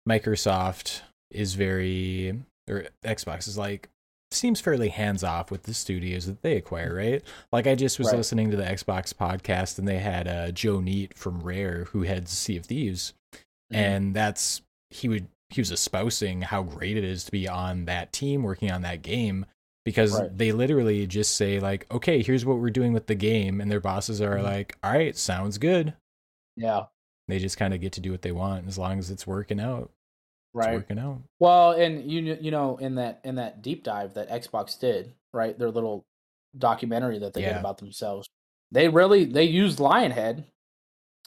Microsoft is very or Xbox is like seems fairly hands off with the studios that they acquire, right? Like I just was Right. listening to the Xbox podcast and they had uh, Joe Neate from Rare who heads Sea of Thieves, Mhm. and that's he would he was espousing how great it is to be on that team working on that game because Right. they literally just say like okay here's what we're doing with the game and their bosses are Mhm. like all right sounds good Yeah, they just kind of get to do what they want as long as it's working out right. working out Well, and you you know in that in that deep dive that Xbox did, right? Their little documentary that they did about themselves. They really they used Lionhead.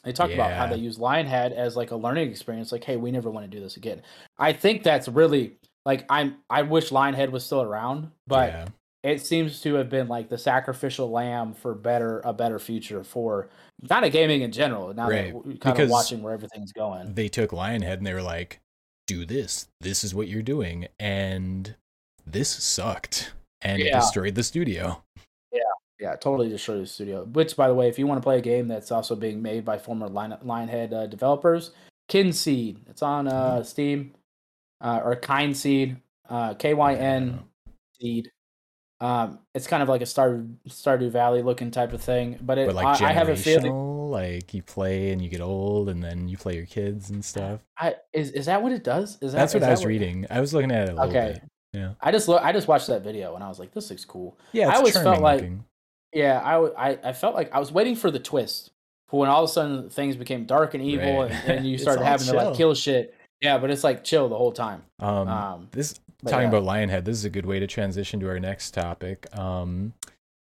They talked about how they use Lionhead as like a learning experience. Like, hey, we never want to do this again. I think that's really like I'm. I wish Lionhead was still around, but yeah it seems to have been like the sacrificial lamb for better a better future for kind of gaming in general. Now Right. kind Because- of watching where everything's going. they took lionhead and they were like do this this is what you're doing and this sucked and it Yeah. destroyed the studio Yeah, totally destroyed the studio. Which, by the way, if you want to play a game that's also being made by former Lion- Lionhead uh, developers, Kynseed. It's on uh, Steam. uh, or Kynseed, uh, K Y N Seed. Um, it's kind of like a Stardew Stardew Valley looking type of thing, but, it, But like I, I have a feeling. like you play and you get old, and then you play your kids and stuff. I, is is that what it does? Is that That's what is I was reading. I was looking at it a little Okay. bit. Yeah, I just look. I just watched that video and I was like, this looks cool. yeah. I always felt like- looking. Yeah, I, w- I, I felt like I was waiting for the twist. For when all of a sudden things became dark and evil, Right. and, and you started having to like kill shit. Yeah, but it's like chill the whole time. Um, Um, this talking yeah. about Lionhead. This is a good way to transition to our next topic. Um,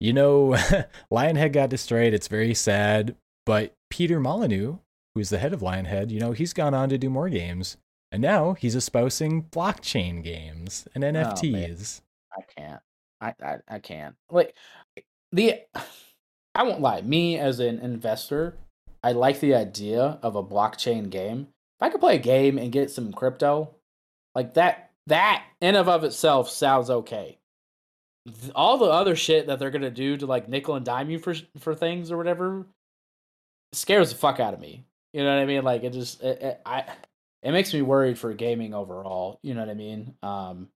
you know, Lionhead got destroyed. It's very sad. But Peter Molyneux, who's the head of Lionhead, you know, he's gone on to do more games, and now he's espousing blockchain games and. NFTs. I can't. I, I I can't. Like the I won't lie, me as an investor, I like the idea of a blockchain game. If I could play a game and get some crypto, like that that in of of itself sounds okay. All the other shit that they're gonna do to like nickel and dime you for for things or whatever scares the fuck out of me. You know what I mean? Like it just it, it, I it makes me worried for gaming overall. You know what I mean? Um,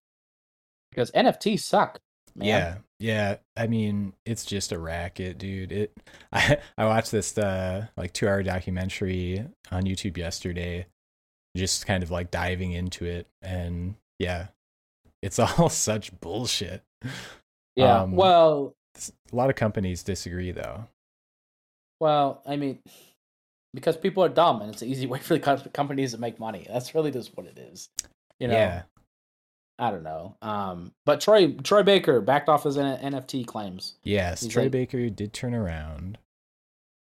because NFTs suck. Man. Yeah, yeah. I mean, it's just a racket, dude. It. I I watched this uh like two hour documentary on YouTube yesterday, just kind of like diving into it, and yeah, it's all such bullshit. Yeah. Um, well, A lot of companies disagree, though. well, I mean, because people are dumb, and it's an easy way for the companies to make money. That's really just what it is. You know. yeah, I don't know. Um, but Troy Troy Baker backed off his N- NFT claims, yes. He's Troy like- Baker did turn around.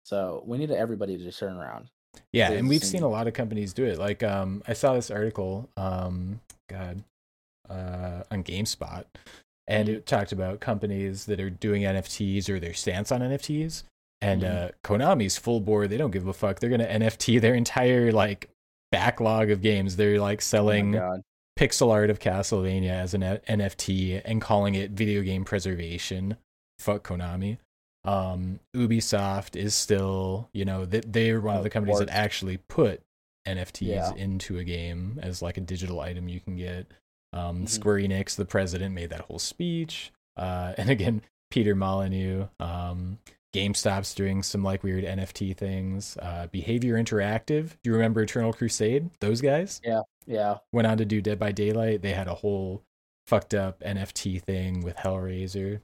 so we need everybody to turn around. Yeah, and we've seen a lot of companies do it. Like, um, I saw this article, um, God, uh, on GameSpot, and Mhm. it talked about companies that are doing NFTs or their stance on NFTs. And Mhm. uh, Konami's full board; they don't give a fuck. They're gonna NFT their entire like backlog of games. They're like selling Oh my God. Pixel art of Castlevania as an NFT and calling it video game preservation. Fuck Konami. Um, Ubisoft is still, you know, they, they're one of the companies that actually put NFTs Yeah. into a game as like a digital item you can get. Um, Mhm. Square Enix, the president, made that whole speech. Uh, and again, Peter Molyneux, um, GameStop's doing some like weird NFT things. Uh, Behaviour Interactive. Do you remember Eternal Crusade? Those guys? Yeah. Yeah. Went on to do Dead by Daylight. They had a whole fucked up NFT thing with Hellraiser.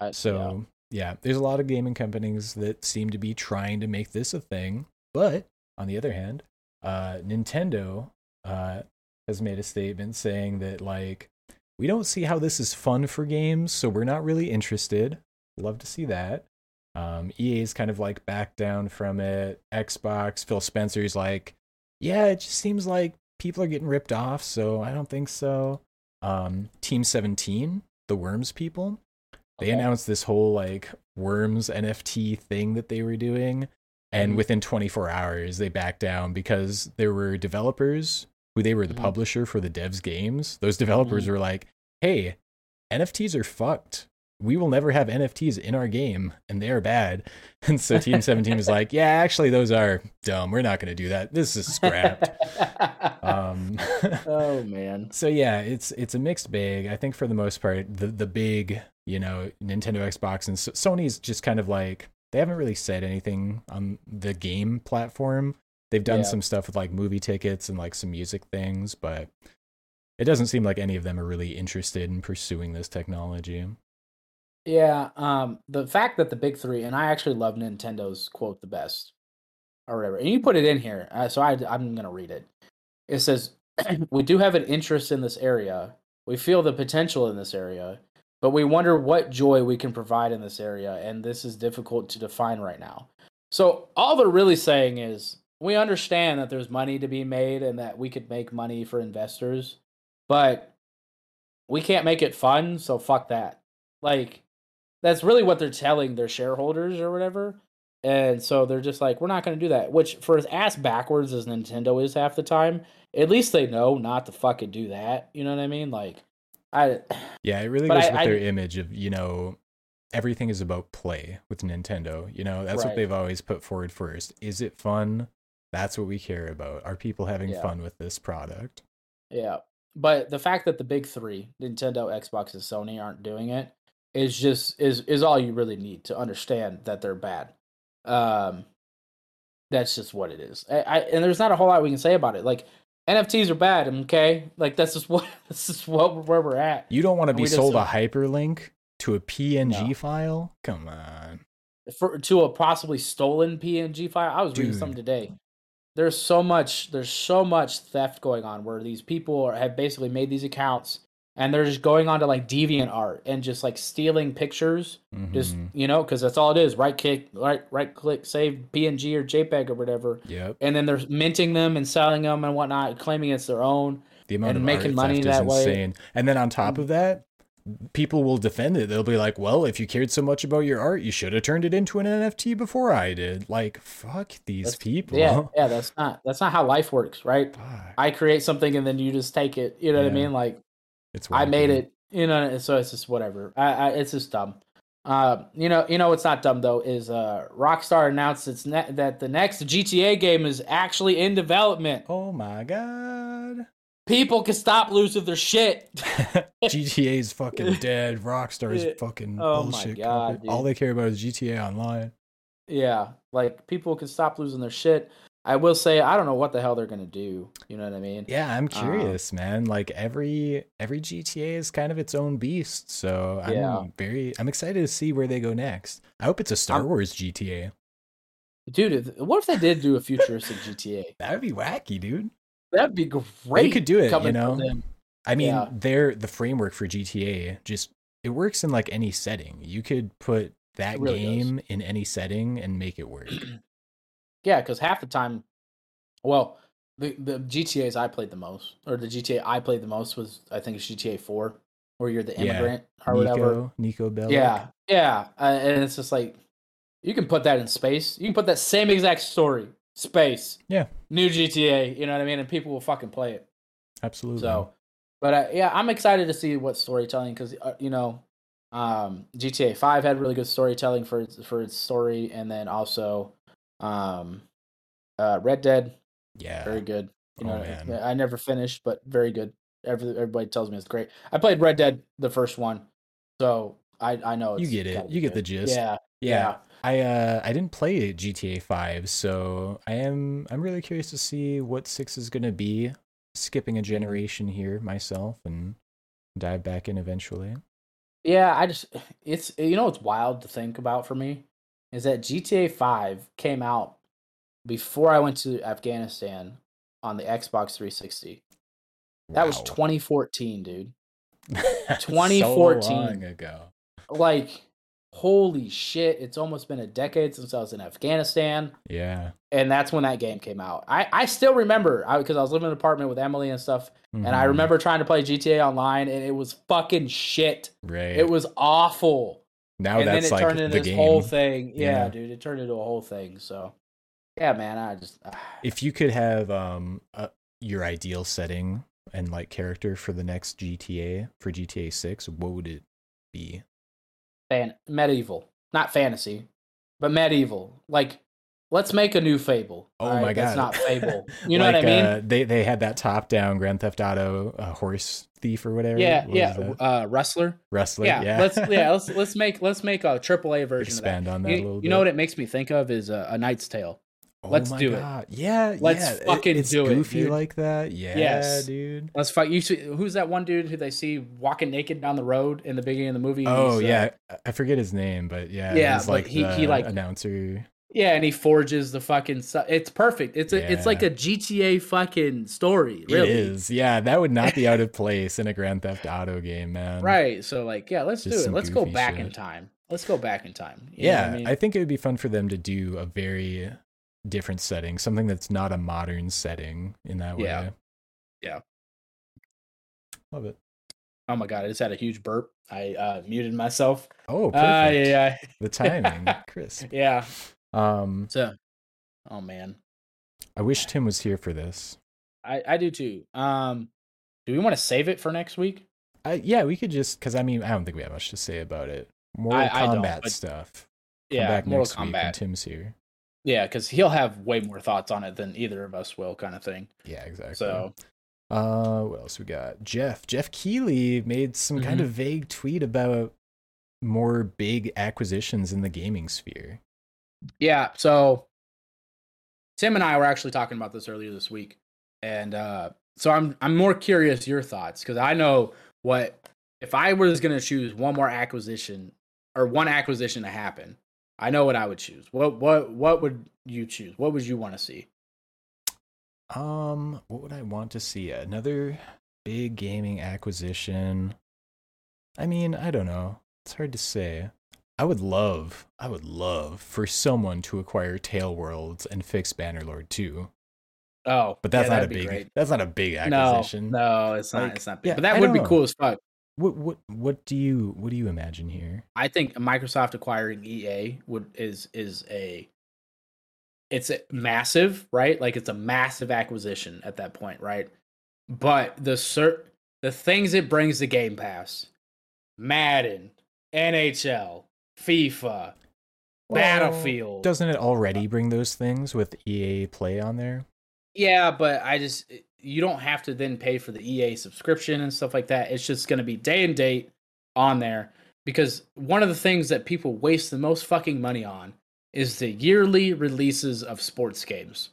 I- So yeah. there's a lot of gaming companies that seem to be trying to make this a thing. But on the other hand, uh, Nintendo uh, has made a statement saying that like we don't see how this is fun for games, so we're not really interested. Love to see that. Um, EA's kind of like backed down from it. Xbox, Phil Spencer's like, yeah, it just seems like people are getting ripped off, so I don't think so. Um, Team 17, the Worms people, they Okay. announced this whole like Worms NFT thing that they were doing, and Mhm. within 24 hours they backed down because there were developers who they were the Mhm. publisher for the devs games. Those developers Mhm. were like, "Hey, NFTs are fucked. We will never have NFTs in our game, and they are bad." And so Team 17 was like, "Yeah, actually, those are dumb. We're not going to do that. This is scrapped." um, oh man. so yeah, it's it's a mixed bag. I think for the most part, the the big you know Nintendo, Xbox, and S- Sony's just kind of like they haven't really said anything on the game platform. They've done Yeah. some stuff with like movie tickets and like some music things, but it doesn't seem like any of them are really interested in pursuing this technology. Yeah, um, the fact that the big three, and I actually love Nintendo's quote the best, or whatever, and you put it in here, uh, so I, I'm gonna read it. It says, "We do have an interest in this area. We feel the potential in this area, but we wonder what joy we can provide in this area, and this is difficult to define right now." So all they're really saying is, we understand that there's money to be made and that we could make money for investors, but we can't make it fun, so fuck that. Like that's really what they're telling their shareholders or whatever. And so they're just like, we're not going to do that. Which, for as ass backwards as Nintendo is half the time, at least they know not to fucking do that. You know what I mean? Like, I Yeah, it really goes I- with I- their image of you know everything is about play with Nintendo. You know that's what they've always put forward first. Is it fun? That's what we care about. Are people having Yeah. fun with this product? yeah. but the fact that the big three, Nintendo, Xbox, and Sony, aren't doing it is just is is all you really need to understand that they're bad. Um, that's just what it is. I, I and there's not a whole lot we can say about it. Like NFTs are bad. Okay, like that's just what this is what where we're at. You don't want to be we just sold a hyperlink to a PNG No. file? Come on. for to a possibly stolen PNG file. I was reading something today. There's so much there's so much theft going on where these people are, have basically made these accounts and they're just going on to like deviant art and just like stealing pictures just Mhm. you know because that's all it is right click right right click save png or jpeg or whatever Yep. and then they're minting them and selling them and whatnot claiming it's their own The amount and of making art money theft is that way. insane. And then on top of that, people will defend it. They'll be like, "Well, if you cared so much about your art, you should have turned it into an NFT before I did." Like, fuck these That's- people. yeah yeah that's not that's not how life works right Fuck. i create something and then you just take it you know what i mean like It's I made it, you know, so it's just whatever. I, I it's just dumb. Uh, you know, you know what's not dumb though is uh, Rockstar announced its ne- that the next GTA game is actually in development. Oh my god. People can stop losing their shit. GTA's fucking dead. Rockstar's Yeah. fucking Oh my bullshit. God. All they care about is GTA Online. yeah, like people can stop losing their shit. I will say I don't know what the hell they're gonna do. You know what I mean? Yeah, I'm Um, curious, man. Like every every GTA is kind of its own beast, so I'm Yeah. very I'm excited to see where they go next. I hope it's a Star I'm- Wars GTA. Dude, what if they did do a futuristic GTA? That would be wacky, dude. That'd be great. They could do it, you know. I mean, Yeah. they're the framework for GTA just it works in like any setting. You could put that really does. game in any setting and make it work. Yeah, because half the time, well, the the GTA's I played the most, or the GTA I played the most was I think it's GTA Four, where you're the Yeah, immigrant or whatever. Niko, Niko Bellic. Yeah, yeah, uh, and it's just like you can put that in space. You can put that same exact story, space. Yeah. new GTA. You know what I mean? And people will fucking play it. absolutely. So, but uh, yeah, I'm excited to see what storytelling because uh, you know, um, GTA Five had really good storytelling for its, for its story, and then also, um, uh, Red Dead yeah, very good. You Oh, know, man. I never finished, but very good. Every, everybody tells me it's great. I played Red Dead the first one, so I I know You get it. You get good. the gist. Yeah, yeah. I uh I didn't play GTA 5, so I am I'm really curious to see what 6 is going to be. Skipping a generation here myself and dive back in eventually. Yeah, I just it's you know it's wild to think about for me is that GTA 5 came out before I went to Afghanistan on the Xbox 360. That was 2014, dude. 2014. So long ago. Like holy shit, it's almost been a decade since I was in Afghanistan Yeah. and that's when that game came out. I I still remember because I was living in an apartment with Emily and stuff and I Mhm. remember trying to play GTA online and it was fucking shit. right. It was awful. Now and then that's it like turned into the this game. whole thing. Yeah, Yeah. dude, it turned into a whole thing. So, yeah, man, I just ah, If you could have um a, your ideal setting and like character for the next GTA for GTA 6, what would it be? fan medieval, not fantasy, but medieval. Like, let's make a new Fable. Oh all my god, that's not Fable. You know what I mean? Uh, they they had that top down Grand Theft Auto uh, horse thief or whatever. yeah, What yeah, that? uh, wrestler. wrestler. Yeah, Yeah, let's yeah let's let's make let's make a AAA version expand on of that that. a You, little you bit. know what it makes me think of is uh, a Knight's Tale. Oh let's do it. Yeah, Let's yeah. it- fucking it's do it, Goofy dude. like that. Yeah, Yes. dude. Let's fight. You see, who's that one dude who they see walking naked down the road in the beginning of the movie? Oh uh, yeah, I- I forget his name, but yeah, Yeah, he's but like he- the he, like- announcer. Yeah, and he forges the fucking stuff. It's perfect. It's a, it's like a GTA fucking story. Really, It is. Yeah, that would not be out of place in a Grand Theft Auto game, man. right. So like, yeah, let's Just do it. Let's go back in time. Let's go back in time. You Yeah, I I, think it would be fun for them to do a very different setting, something that's not a modern setting in that way. Yeah. Yeah. Love it. oh my god, I just had a huge burp. I uh, muted myself. Oh, perfect. Ah, yeah, yeah, The timing, Chris. yeah. Um, So, oh man, I wish Tim was here for this. I I do too. Um, do we want to save it for next week? I, yeah, we could just because I mean I don't think we have much to say about it. Mortal I Kombat but- stuff. Come Yeah, back Mortal next week when Kombat. Tim's here. Yeah, because he'll have way more thoughts on it than either of us will, kind of thing. Yeah, exactly. So, Uh, what else we got? Jeff Jeff Keighley made some kind Mhm. of vague tweet about more big acquisitions in the gaming sphere. Yeah, so Tim and I were actually talking about this earlier this week, and uh, so I'm I'm more curious your thoughts because I know what if I was going to choose one more acquisition or one acquisition to happen, I know what I would choose. What what what would you choose? What would you want to see? Um, what would I want to see? Another big gaming acquisition. I mean, I don't know. It's hard to say. I would love, I would love for someone to acquire TaleWorlds and fix Bannerlord too. Oh, But that's yeah, not a big. great. That's not a big No, acquisition. no, it's not. Like, it's not big. yeah, but that I would be know. cool as fuck. What what what do you what do you imagine here? I think Microsoft acquiring EA would is is a it's a massive, right? Like it's a massive acquisition at that point, right? But the cert the things it brings to Game Pass, Madden, NHL, FIFA, Battlefield. Doesn't it already bring those things with EA Play on there? Yeah, but I just you don't have to then pay for the EA subscription and stuff like that. It's just going to be day and date on there because one of the things that people waste the most fucking money on is the yearly releases of sports games.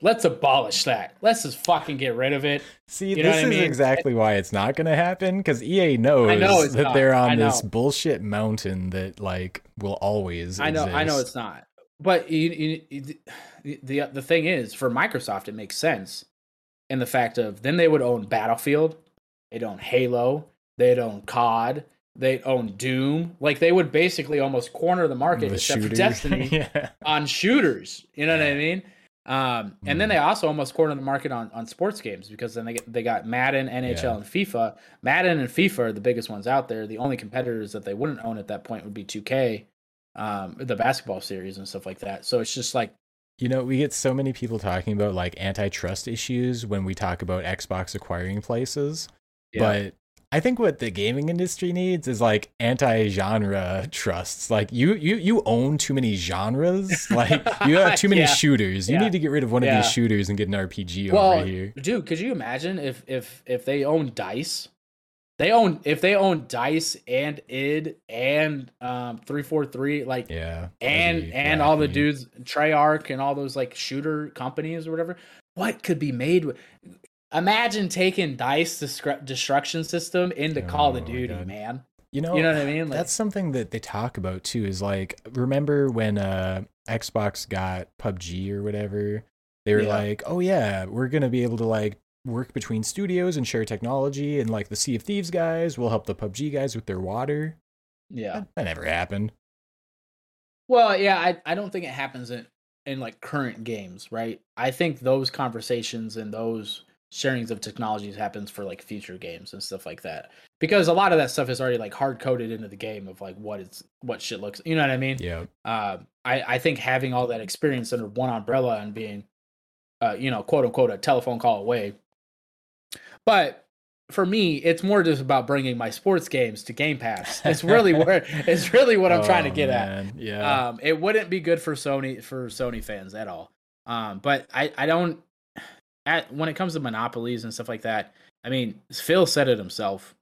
Let's abolish that. Let's just fucking get rid of it. See, You know this what I is mean? exactly why it's not going to happen because EA knows know that not. they're on this bullshit mountain that like will always. I know, I know it's not. But you, you, the, the the thing is, for Microsoft, it makes sense in the fact of then they would own Battlefield, they'd own Halo, they'd own COD, they'd own Doom. Like they would basically almost corner the market, The except shooter. for Destiny, yeah. on shooters. You know what I mean? Um, and then Mm. they also almost cornered the market on, on sports games because then they get, they got Madden, NHL, Yeah. and FIFA. Madden and FIFA are the biggest ones out there. The only competitors that they wouldn't own at that point would be 2K, um, the basketball series and stuff like that. So it's just like, You know, we get so many people talking about like antitrust issues when we talk about Xbox acquiring places. But I think what the gaming industry needs is like anti-genre trusts. Like you you you own too many genres. Like you have too many Yeah. shooters. You Yeah. need to get rid of one of these shooters and get an RPG well, over here. dude, could you imagine if if if they own Dice? They own if they own Dice and id and um 343 like Yeah. and be and all the dudes Treyarch and all those like shooter companies or whatever. What could be made with? Imagine taking Dice destru- destruction system into Call Oh of Duty, God. man. You know, You know what I mean? Like, that's something that they talk about too. Is like, remember when uh Xbox got PUBG or whatever? They were Yeah. like, oh yeah, we're gonna be able to like work between studios and share technology, and like the Sea of Thieves guys will help the PUBG guys with their water. yeah. That, that never happened. Well, yeah, I I don't think it happens in in like current games, right? I think those conversations and those sharings of technologies happens for like future games and stuff like that. Because a lot of that stuff is already like hard coded into the game of like what it's what shit looks. You know what I mean? Yeah. uh, I, I think having all that experience under one umbrella and being, uh, you know, quote unquote, a telephone call away. But for me, it's more just about bringing my sports games to Game Pass. It's really where it's really what I'm trying to Oh, get at. Yeah. Um, it wouldn't be good for Sony for Sony fans at all. Um, but I I don't at when it comes to monopolies and stuff like that. I mean, Phil said it himself.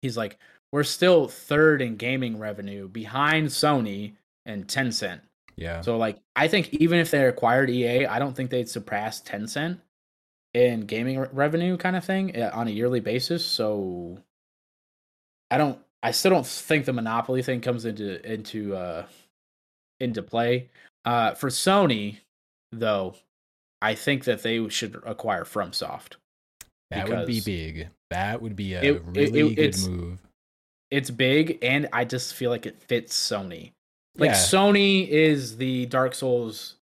He's like, we're still third in gaming revenue behind Sony and Tencent. yeah. So like, I think even if they acquired EA, I don't think they'd surpass Tencent in gaming re- revenue kind of thing uh, on a yearly basis. So I don't. I still don't think the monopoly thing comes into into uh into play. Uh, for Sony, though, I think that they should acquire FromSoft. that would be big. That would be a it- it- really good move. It's big, and I just feel like it fits Sony. Like Yeah. Sony is the Dark Souls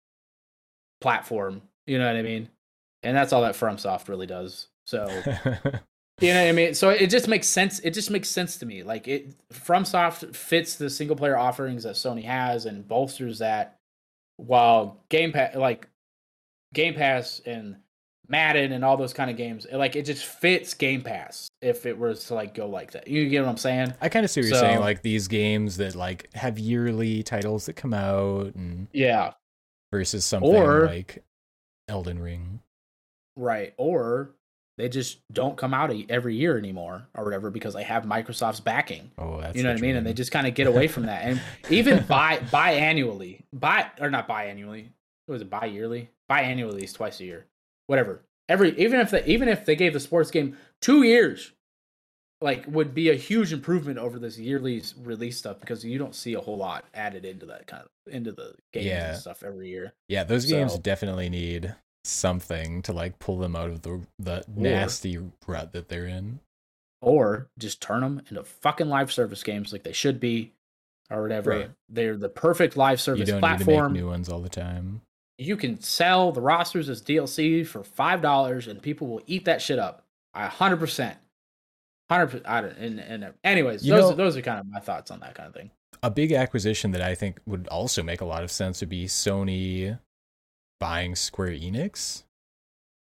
platform. You know what I mean? And that's all that FromSoft really does. So you know what I mean? So it just makes sense. It just makes sense to me. Like it FromSoft fits the single player offerings that Sony has and bolsters that while Game Pass like Game Pass and Madden and all those kind of games, it, like it just fits Game Pass if it was to like go like that. You get what I'm saying? I kind of see what you're saying. Like these games that like have yearly titles that come out, and Yeah. versus something Or- like Elden Ring. Right. Or they just don't come out every year anymore or whatever because they have Microsoft's backing. Oh, that's you know what I mean? And they just kind of get away from that. And even bi biannually, bi or not biannually, what was it bi-yearly? Biannually is twice a year. Whatever. Every even if they even if they gave the sports game two years, like would be a huge improvement over this yearly release stuff because you don't see a whole lot added into that kind of into the games Yeah. and stuff every year. Yeah, those games definitely need something to like pull them out of the the nasty rut that they're in. Or just turn them into fucking live service games like they should be, or whatever. Right. They're the perfect live You service don't need to platform. make new ones all the time. You can sell the rosters as DLC for five dollars, and people will eat that shit up. A hundred percent, hundred. I don't. And, and anyways, You those know- are, those are kind of my thoughts on that kind of thing. A big acquisition that I think would also make a lot of sense would be Sony buying Square Enix,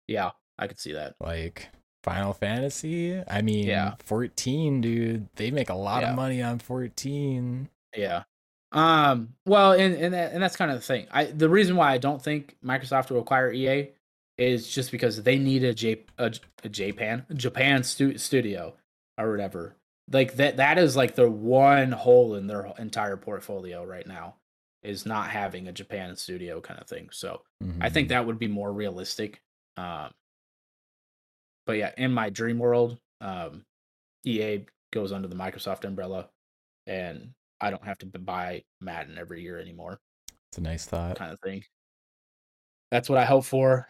Yeah, I could see that. like Final Fantasy. I mean, Yeah. 14, dude. They make a lot Yeah. of money on 14. Yeah. Um. Well, and and that, and that's kind of the thing. I the reason why I don't think Microsoft will acquire EA is just because they need a J a, a Japan Japan stu- studio or whatever. Like that that is like the one hole in their entire portfolio right now is not having a Japan studio kind of thing. So I think Mhm. that would be more realistic. Um, but yeah, in my dream world, um, EA goes under the Microsoft umbrella, and I don't have to buy Madden every year anymore, it's a nice thought. kind of thing. That's what I hope for,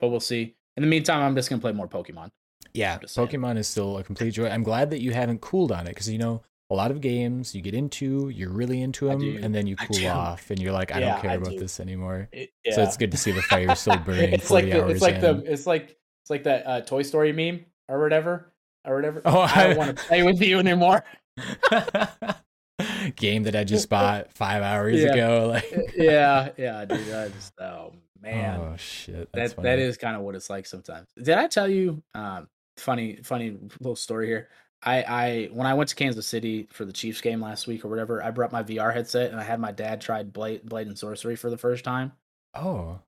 but we'll see. In the meantime, I'm just gonna play more Pokemon. Yeah. Pokemon is still a complete joy. I'm glad that you haven't cooled on it because you know a lot of games you get into, you're really into them, and then you cool off, and you're like, I Yeah, don't care I about do. this anymore. It, So it's good to see the fire still burning it's 40 like the, hours it's like in. the it's like it's like that uh, Toy Story meme or whatever or whatever. Oh, I- don't want to play with you anymore. Game that I just bought five hours Yeah. ago. Like, yeah, yeah, dude. I just oh man. oh shit, that's that that funny. is kind of what it's like sometimes. Did I tell you? Um, funny, funny little story here. I, I when I went to Kansas City for the Chiefs game last week or whatever, I brought my VR headset and I had my dad try Blade Blade and Sorcery for the first time. Oh,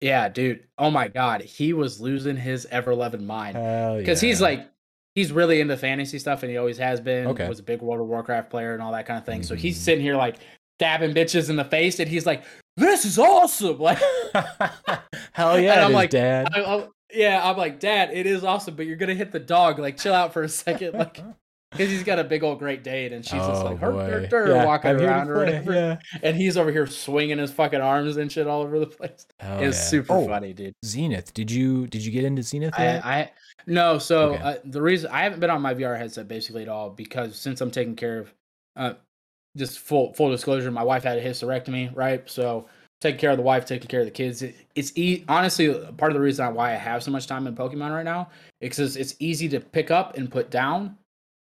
Yeah, dude. Oh my god, he was losing his ever loving mind because he's like he's really into fantasy stuff and he always has been. Okay. Was a big World of Warcraft player and all that kind of thing. So he's Mhm. sitting here like stabbing bitches in the face and he's like, "This is awesome!" Like. hell yeah, And I'm like, Dad. I, I, yeah, I'm like, Dad, it is awesome, but you're gonna hit the dog. Like, chill out for a second, like, because he's got a big old Great Dane, and she's just Oh, like, her, her, boy. her, Yeah, walking I'm around or whatever, Yeah. and he's over here swinging his fucking arms and shit all over the place. Hell it's yeah. super Oh, funny, dude. Zenith. Did you did you get into Zenith I, yet? I no, so Okay. uh, the reason I haven't been on my VR headset basically at all because since I'm taking care of, uh, just full full disclosure, my wife had a hysterectomy, right? So taking care of the wife, taking care of the kids. It, it's e- honestly part of the reason why I have so much time in Pokemon right now because it's easy to pick up and put down,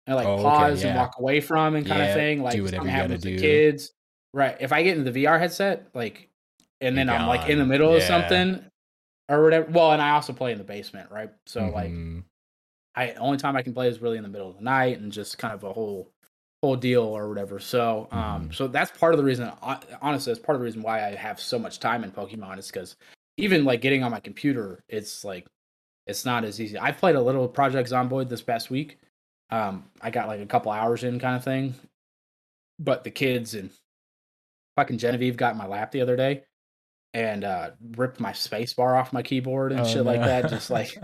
and like Oh, okay, pause and walk away from and kind Yeah, of thing. Like do whatever I'm you having gotta the do. kids, right? If I get into the VR headset, like, and then You're I'm like in the middle of something or whatever. Well, and I also play in the basement, right? So like. Mhm. I only time I can play is really in the middle of the night and just kind of a whole whole deal or whatever. So um Mhm. so that's part of the reason honestly that's part of the reason why I have so much time in Pokemon is cuz even like getting on my computer it's like it's not as easy. I played a little Project Zomboid this past week. Um I got like a couple hours in kind of thing. But the kids and fucking Genevieve got in my lap the other day and uh ripped my space bar off my keyboard and Oh, shit like that just like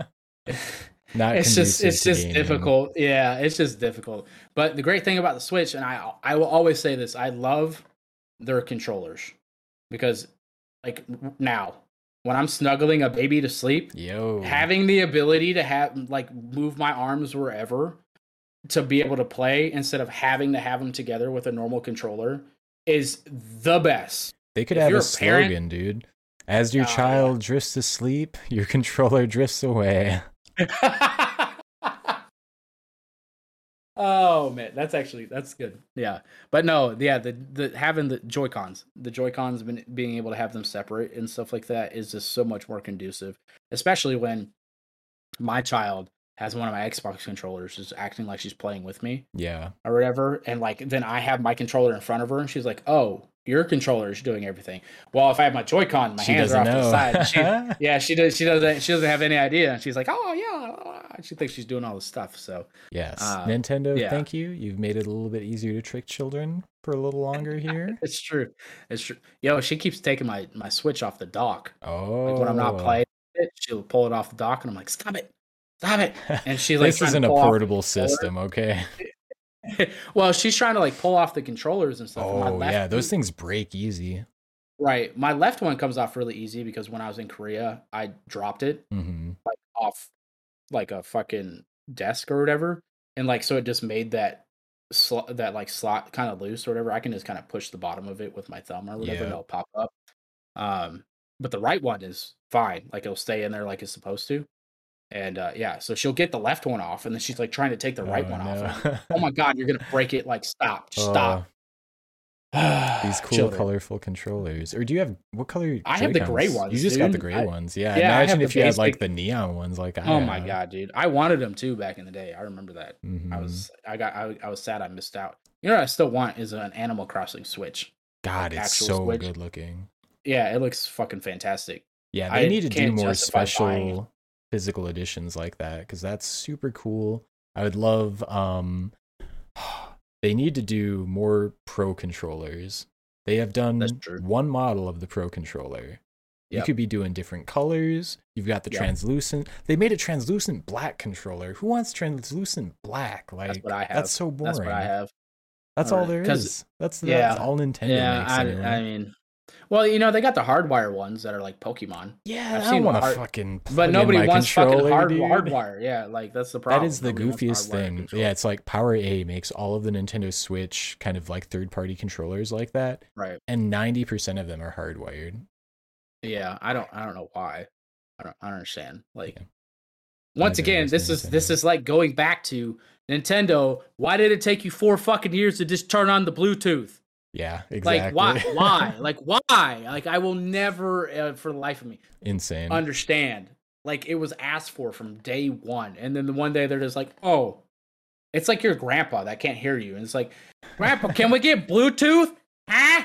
Not it's just it's just gaming. difficult yeah it's just difficult but the great thing about the switch and i i will always say this i love their controllers because like now when i'm snuggling a baby to sleep Yo. having the ability to have like move my arms wherever to be able to play instead of having to have them together with a normal controller is the best They could if have a a parent- slogan, dude. As your oh, yeah. child drifts to sleep, your controller drifts away. oh man, that's actually that's good. Yeah, but no, yeah, the the having the Joy Cons, the Joy Cons, been being able to have them separate and stuff like that is just so much more conducive, especially when my child has one of my Xbox controllers is acting like she's playing with me Yeah. or whatever, and like then I have my controller in front of her and she's like, oh. Your controller is doing everything. Well, if I have my Joy-Con, my She hands are off to the side. She, yeah, she does. She doesn't. She doesn't have any idea. And she's like, "Oh yeah," she thinks she's doing all this stuff. So Yes, Uh, Nintendo. yeah. Thank you. You've made it a little bit easier to trick children for a little longer here. it's true. It's true. Yo, she keeps taking my my Switch off the dock. Oh, Like when I'm not playing it, she'll pull it off the dock, and I'm like, "Stop it, stop it!" And she like this isn't a pull off the portable system, okay? well, she's trying to like pull off the controllers and stuff. and Oh left yeah, those boot- things break easy. Right. My left one comes off really easy because when I was in Korea, I dropped it hmm like off like a fucking desk or whatever, and like so it just made that slot that like slot kind of loose or whatever. I can just kind of push the bottom of it with my thumb or whatever, Yeah. and it'll pop up. Um, but the right one is fine. Like it'll stay in there like it's supposed to. And uh, yeah, so she'll get the left one off, and then she's like trying to take the right one off. I'm, Oh my god, you're gonna break it! Like stop, stop. Oh, these cool, Children. colorful controllers. Or do you have what color? I have the gray ones, You just got the gray I- ones. Yeah. Yeah, Imagine if you had like the neon ones, like I Oh my god, dude! I wanted them too back in the day. I remember that. I Mhm. was, I got, I, I was sad I missed out. You know, what I still want is an Animal Crossing Switch. God, it's so Switch. good looking. Yeah, it looks fucking fantastic. Yeah, I they need to do more justify buying special physical editions like that because that's super cool. I would love. um They need to do more pro controllers. They have done one model of the pro controller. You could be doing different colors. You've got the Yep. translucent. They made a translucent black controller. Who wants translucent black? Like what I have. That's so boring. That's what I have. That's all Alright, there 'cause- is. That's, yeah, that's all Nintendo yeah, makes. I. I mean, well, you know, they got the hardwire ones that are like Pokemon, yeah, I've I don't seen want to hard- fucking. but nobody wants fucking hard dude. hardwire. Yeah, like that's the problem. That is the Nobody goofiest thing. Yeah, it's like Power A makes all of the Nintendo Switch kind of like third party controllers like that, right. and 90% of them are hardwired. Yeah, I don't, I don't know why. I don't, I don't understand. Like, Yeah. once again, this is this is like going back to Nintendo. Why did it take you four fucking years to just turn on the Bluetooth? Yeah, exactly. Like, why? Why? Like, why? Like, I will never, uh, for the life of me, Insane. understand. Like, it was asked for from day one, and then the one day they're just like, oh, it's like your grandpa that can't hear you, and it's like, Grandpa, can we get Bluetooth? Huh?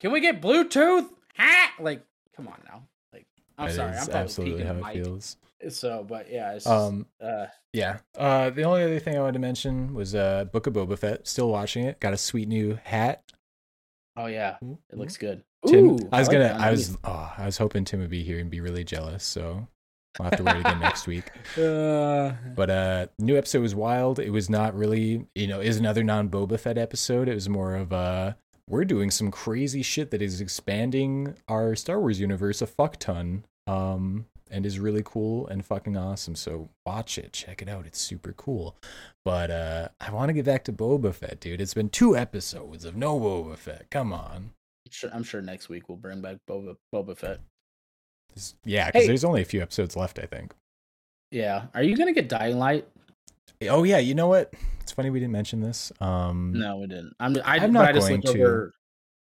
Can we get Bluetooth? Huh? Like, come on now. Like, I'm That sorry, I'm probably absolutely how it mic. feels. So, but yeah, it's Um, uh, yeah. Uh, the only other thing I wanted to mention was uh, Book of Boba Fett. Still watching it. Got a sweet new hat. oh yeah, it looks good. Tim, Ooh, I was like gonna, that. I was, oh, I was hoping Tim would be here and be really jealous. So I'll have to wear it again next week. Uh, But uh new episode was wild. It was not really, you know, is another non Boba Fett episode. It was more of a we're doing some crazy shit that is expanding our Star Wars universe a fuck ton. Um and is really cool and fucking awesome. So watch it, check it out. It's super cool. But uh I want to get back to Boba Fett, dude. It's been two episodes of no Boba Fett. Come on. sure, I'm sure next week we'll bring back Boba Boba Fett. Yeah, because Hey. there's only a few episodes left, I think. Yeah, are you gonna get Dying Light? Oh yeah, you know what? It's funny we didn't mention this. Um No, we didn't. I'm. I, I'm not I just going to. over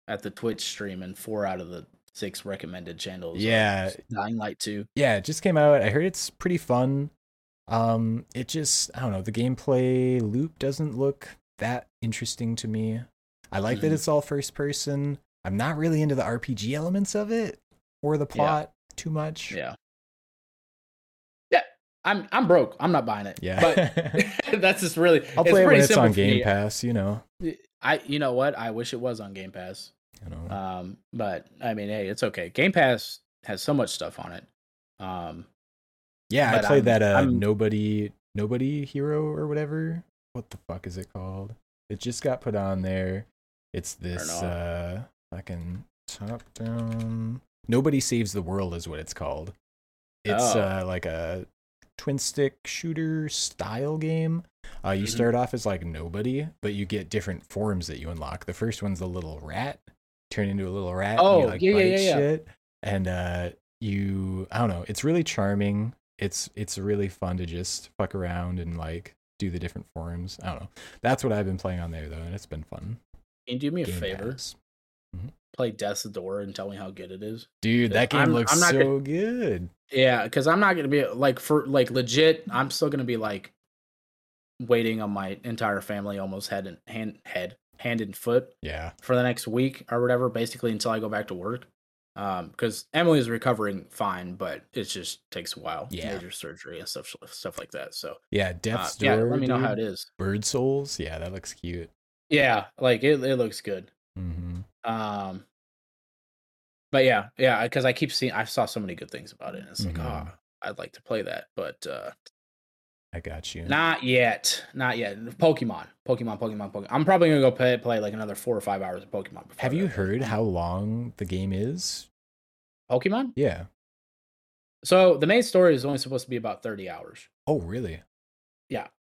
at the Twitch stream, and four out of the six recommended channels. Yeah. Dying Light two. yeah, it just came out. I heard it's pretty fun. Um, it just I don't know, the gameplay loop doesn't look that interesting to me. I like that Mhm. it's all first person. I'm not really into the RPG elements of it or the Yeah. plot too much. Yeah. Yeah, I'm. I'm broke. I'm not buying it. Yeah. but that's just really. I'll it's play it when it's on Game me. Pass, you know. I. You know what? I wish it was on Game Pass. You know. Um, but I mean, hey, it's okay. Game Pass has so much stuff on it. Um, yeah, I played I'm- that uh I'm- nobody nobody hero or whatever. What the fuck is it called? It just got put on there. It's this uh fucking top down Nobody Saves the World is what it's called. It's Oh. uh like a twin stick shooter style game. Uh you Mhm. start off as like nobody, but you get different forms that you unlock. The first one's the little rat, turn into a little rat, and Oh, you like yeah, yeah, bite yeah, shit. And uh you I don't know, it's really charming. It's it's really fun to just fuck around and like do the different forms. I don't know. That's what I've been playing on there though, and it's been fun. can you do me a Game favor? Pass. Play Death's Door and tell me how good it is. Dude, that game I'm- looks I'm so gonna- good. Yeah, because I'm not gonna be like for like legit. I'm still gonna be like waiting on my entire family almost head and hand head hand and foot Yeah. for the next week or whatever, basically until I go back to work. Um, because Emily is recovering fine, but it just takes a while. Yeah. Major surgery and stuff stuff like that. So Yeah. uh, Death's yeah, Door. let me know how it is. Bird Souls. Yeah, that looks cute. Yeah, like it it looks good. hmm Um but yeah, yeah, because I keep seeing I saw so many good things about it. And it's like, Mhm. oh, I'd like to play that, but uh I got you. not yet. Not yet. Pokemon. Pokemon, Pokemon, Pokemon. I'm probably gonna go play play like another four or five hours of Pokemon. Have you heard how long the game is? Pokemon? Yeah. So the main story is only supposed to be about 30 hours. Oh, really?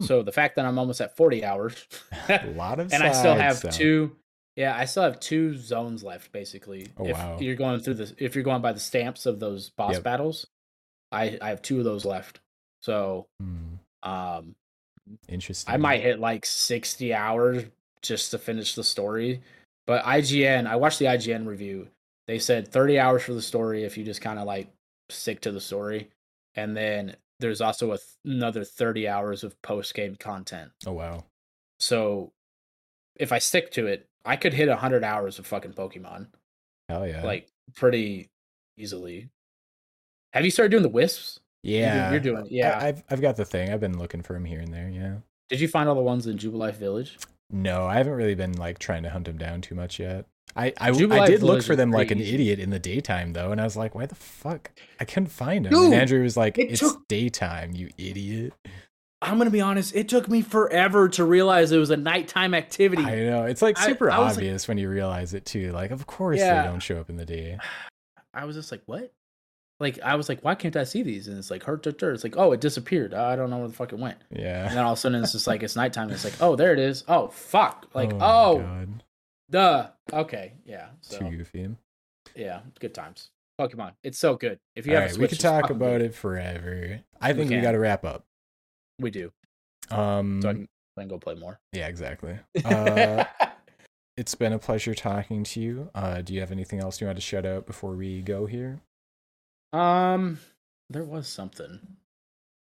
Hmm. So the fact that I'm almost at 40 hours A lot of and I still have stuff. two yeah, I still have two zones left basically. Oh, if wow. you're going through this if you're going by the stamps of those boss Yep. battles, I I have two of those left. So Hmm, um interesting. I might hit like 60 hours just to finish the story. But IGN, I watched the IGN review. They said 30 hours for the story if you just kind of like stick to the story. And then there's also a th- another 30 hours of post game content. Oh wow. So if I stick to it, I could hit 100 hours of fucking Pokemon Hell yeah. like pretty easily. Have you started doing the wisps? Yeah. You're doing, I- yeah. I've I've got the thing. I've been looking for him here and there. Yeah. Did you find all the ones in Jubilife Village? No, I haven't really been like trying to hunt him down too much yet. I I, I did look for them like an idiot in the daytime though, and I was like, why the fuck? I couldn't find him. Dude, and Andrew was like, it it's took- daytime, you idiot. I'm gonna be honest. It took me forever to realize it was a nighttime activity. I know. It's like super I like- obvious when you realize it too. Like, of course Yeah. they don't show up in the day. I was just like, what? Like I was like, why can't I see these? And it's like, hurt, hurt. It's like, oh, it disappeared. I don't know where the fuck it went. Yeah. And then all of a sudden, it's just like it's nighttime. It's like, oh, there it is. Oh, fuck. Like, oh, God. duh. Okay, yeah. So Too goofy. yeah, good times. Pokemon, it's so good. If you All have right, a we could talk about good. it forever. I think we, can. got to wrap up. We do. Um, So I can, I can go play more. yeah, exactly. Uh, it's been a pleasure talking to you. Uh, do you have anything else you want to shout out before we go here? Um, there was something.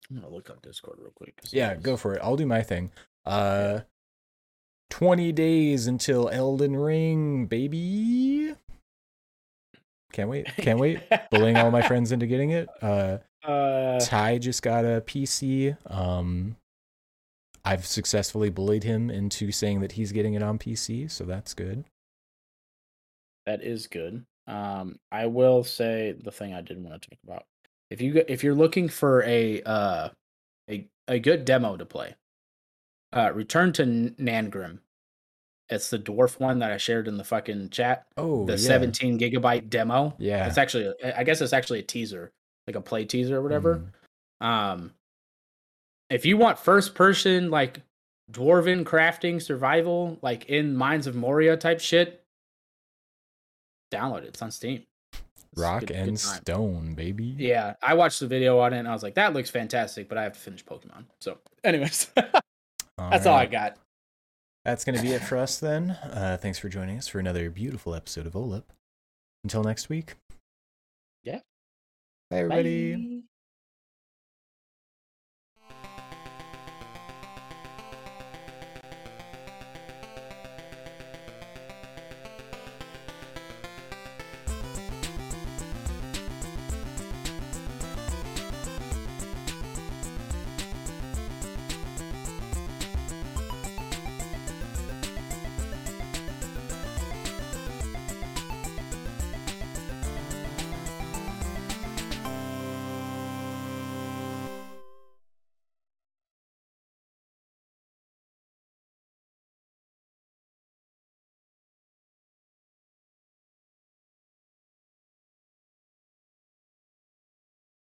I'm gonna look up Discord real quick. Yeah, go for it. I'll do my thing. Uh, 20 days until Elden Ring, baby. Can't wait. Can't wait. Bullying all my friends into getting it. Uh, Uh, Ty just got a PC. Um, I've successfully bullied him into saying that he's getting it on PC, so that's good. That is good. Um, I will say the thing I didn't want to talk about. If you go- if you're looking for a uh a a good demo to play, uh, return to N- Nangrim. It's the dwarf one that I shared in the fucking chat. Oh, The yeah. 17 gigabyte demo. Yeah. It's actually I guess it's actually a teaser, like a play teaser or whatever. Mm. Um, if you want first person like dwarven crafting survival, like in Mines of Moria type shit, download it. It's on Steam. It's Rock good- good and time. Stone, baby. Yeah, I watched the video on it and I was like, that looks fantastic, but I have to finish Pokemon. So, anyways, that's all I got. That's going to be it for us then. Uh, thanks for joining us for another beautiful episode of OLIP. Until next week. Yeah. Bye, everybody. Bye.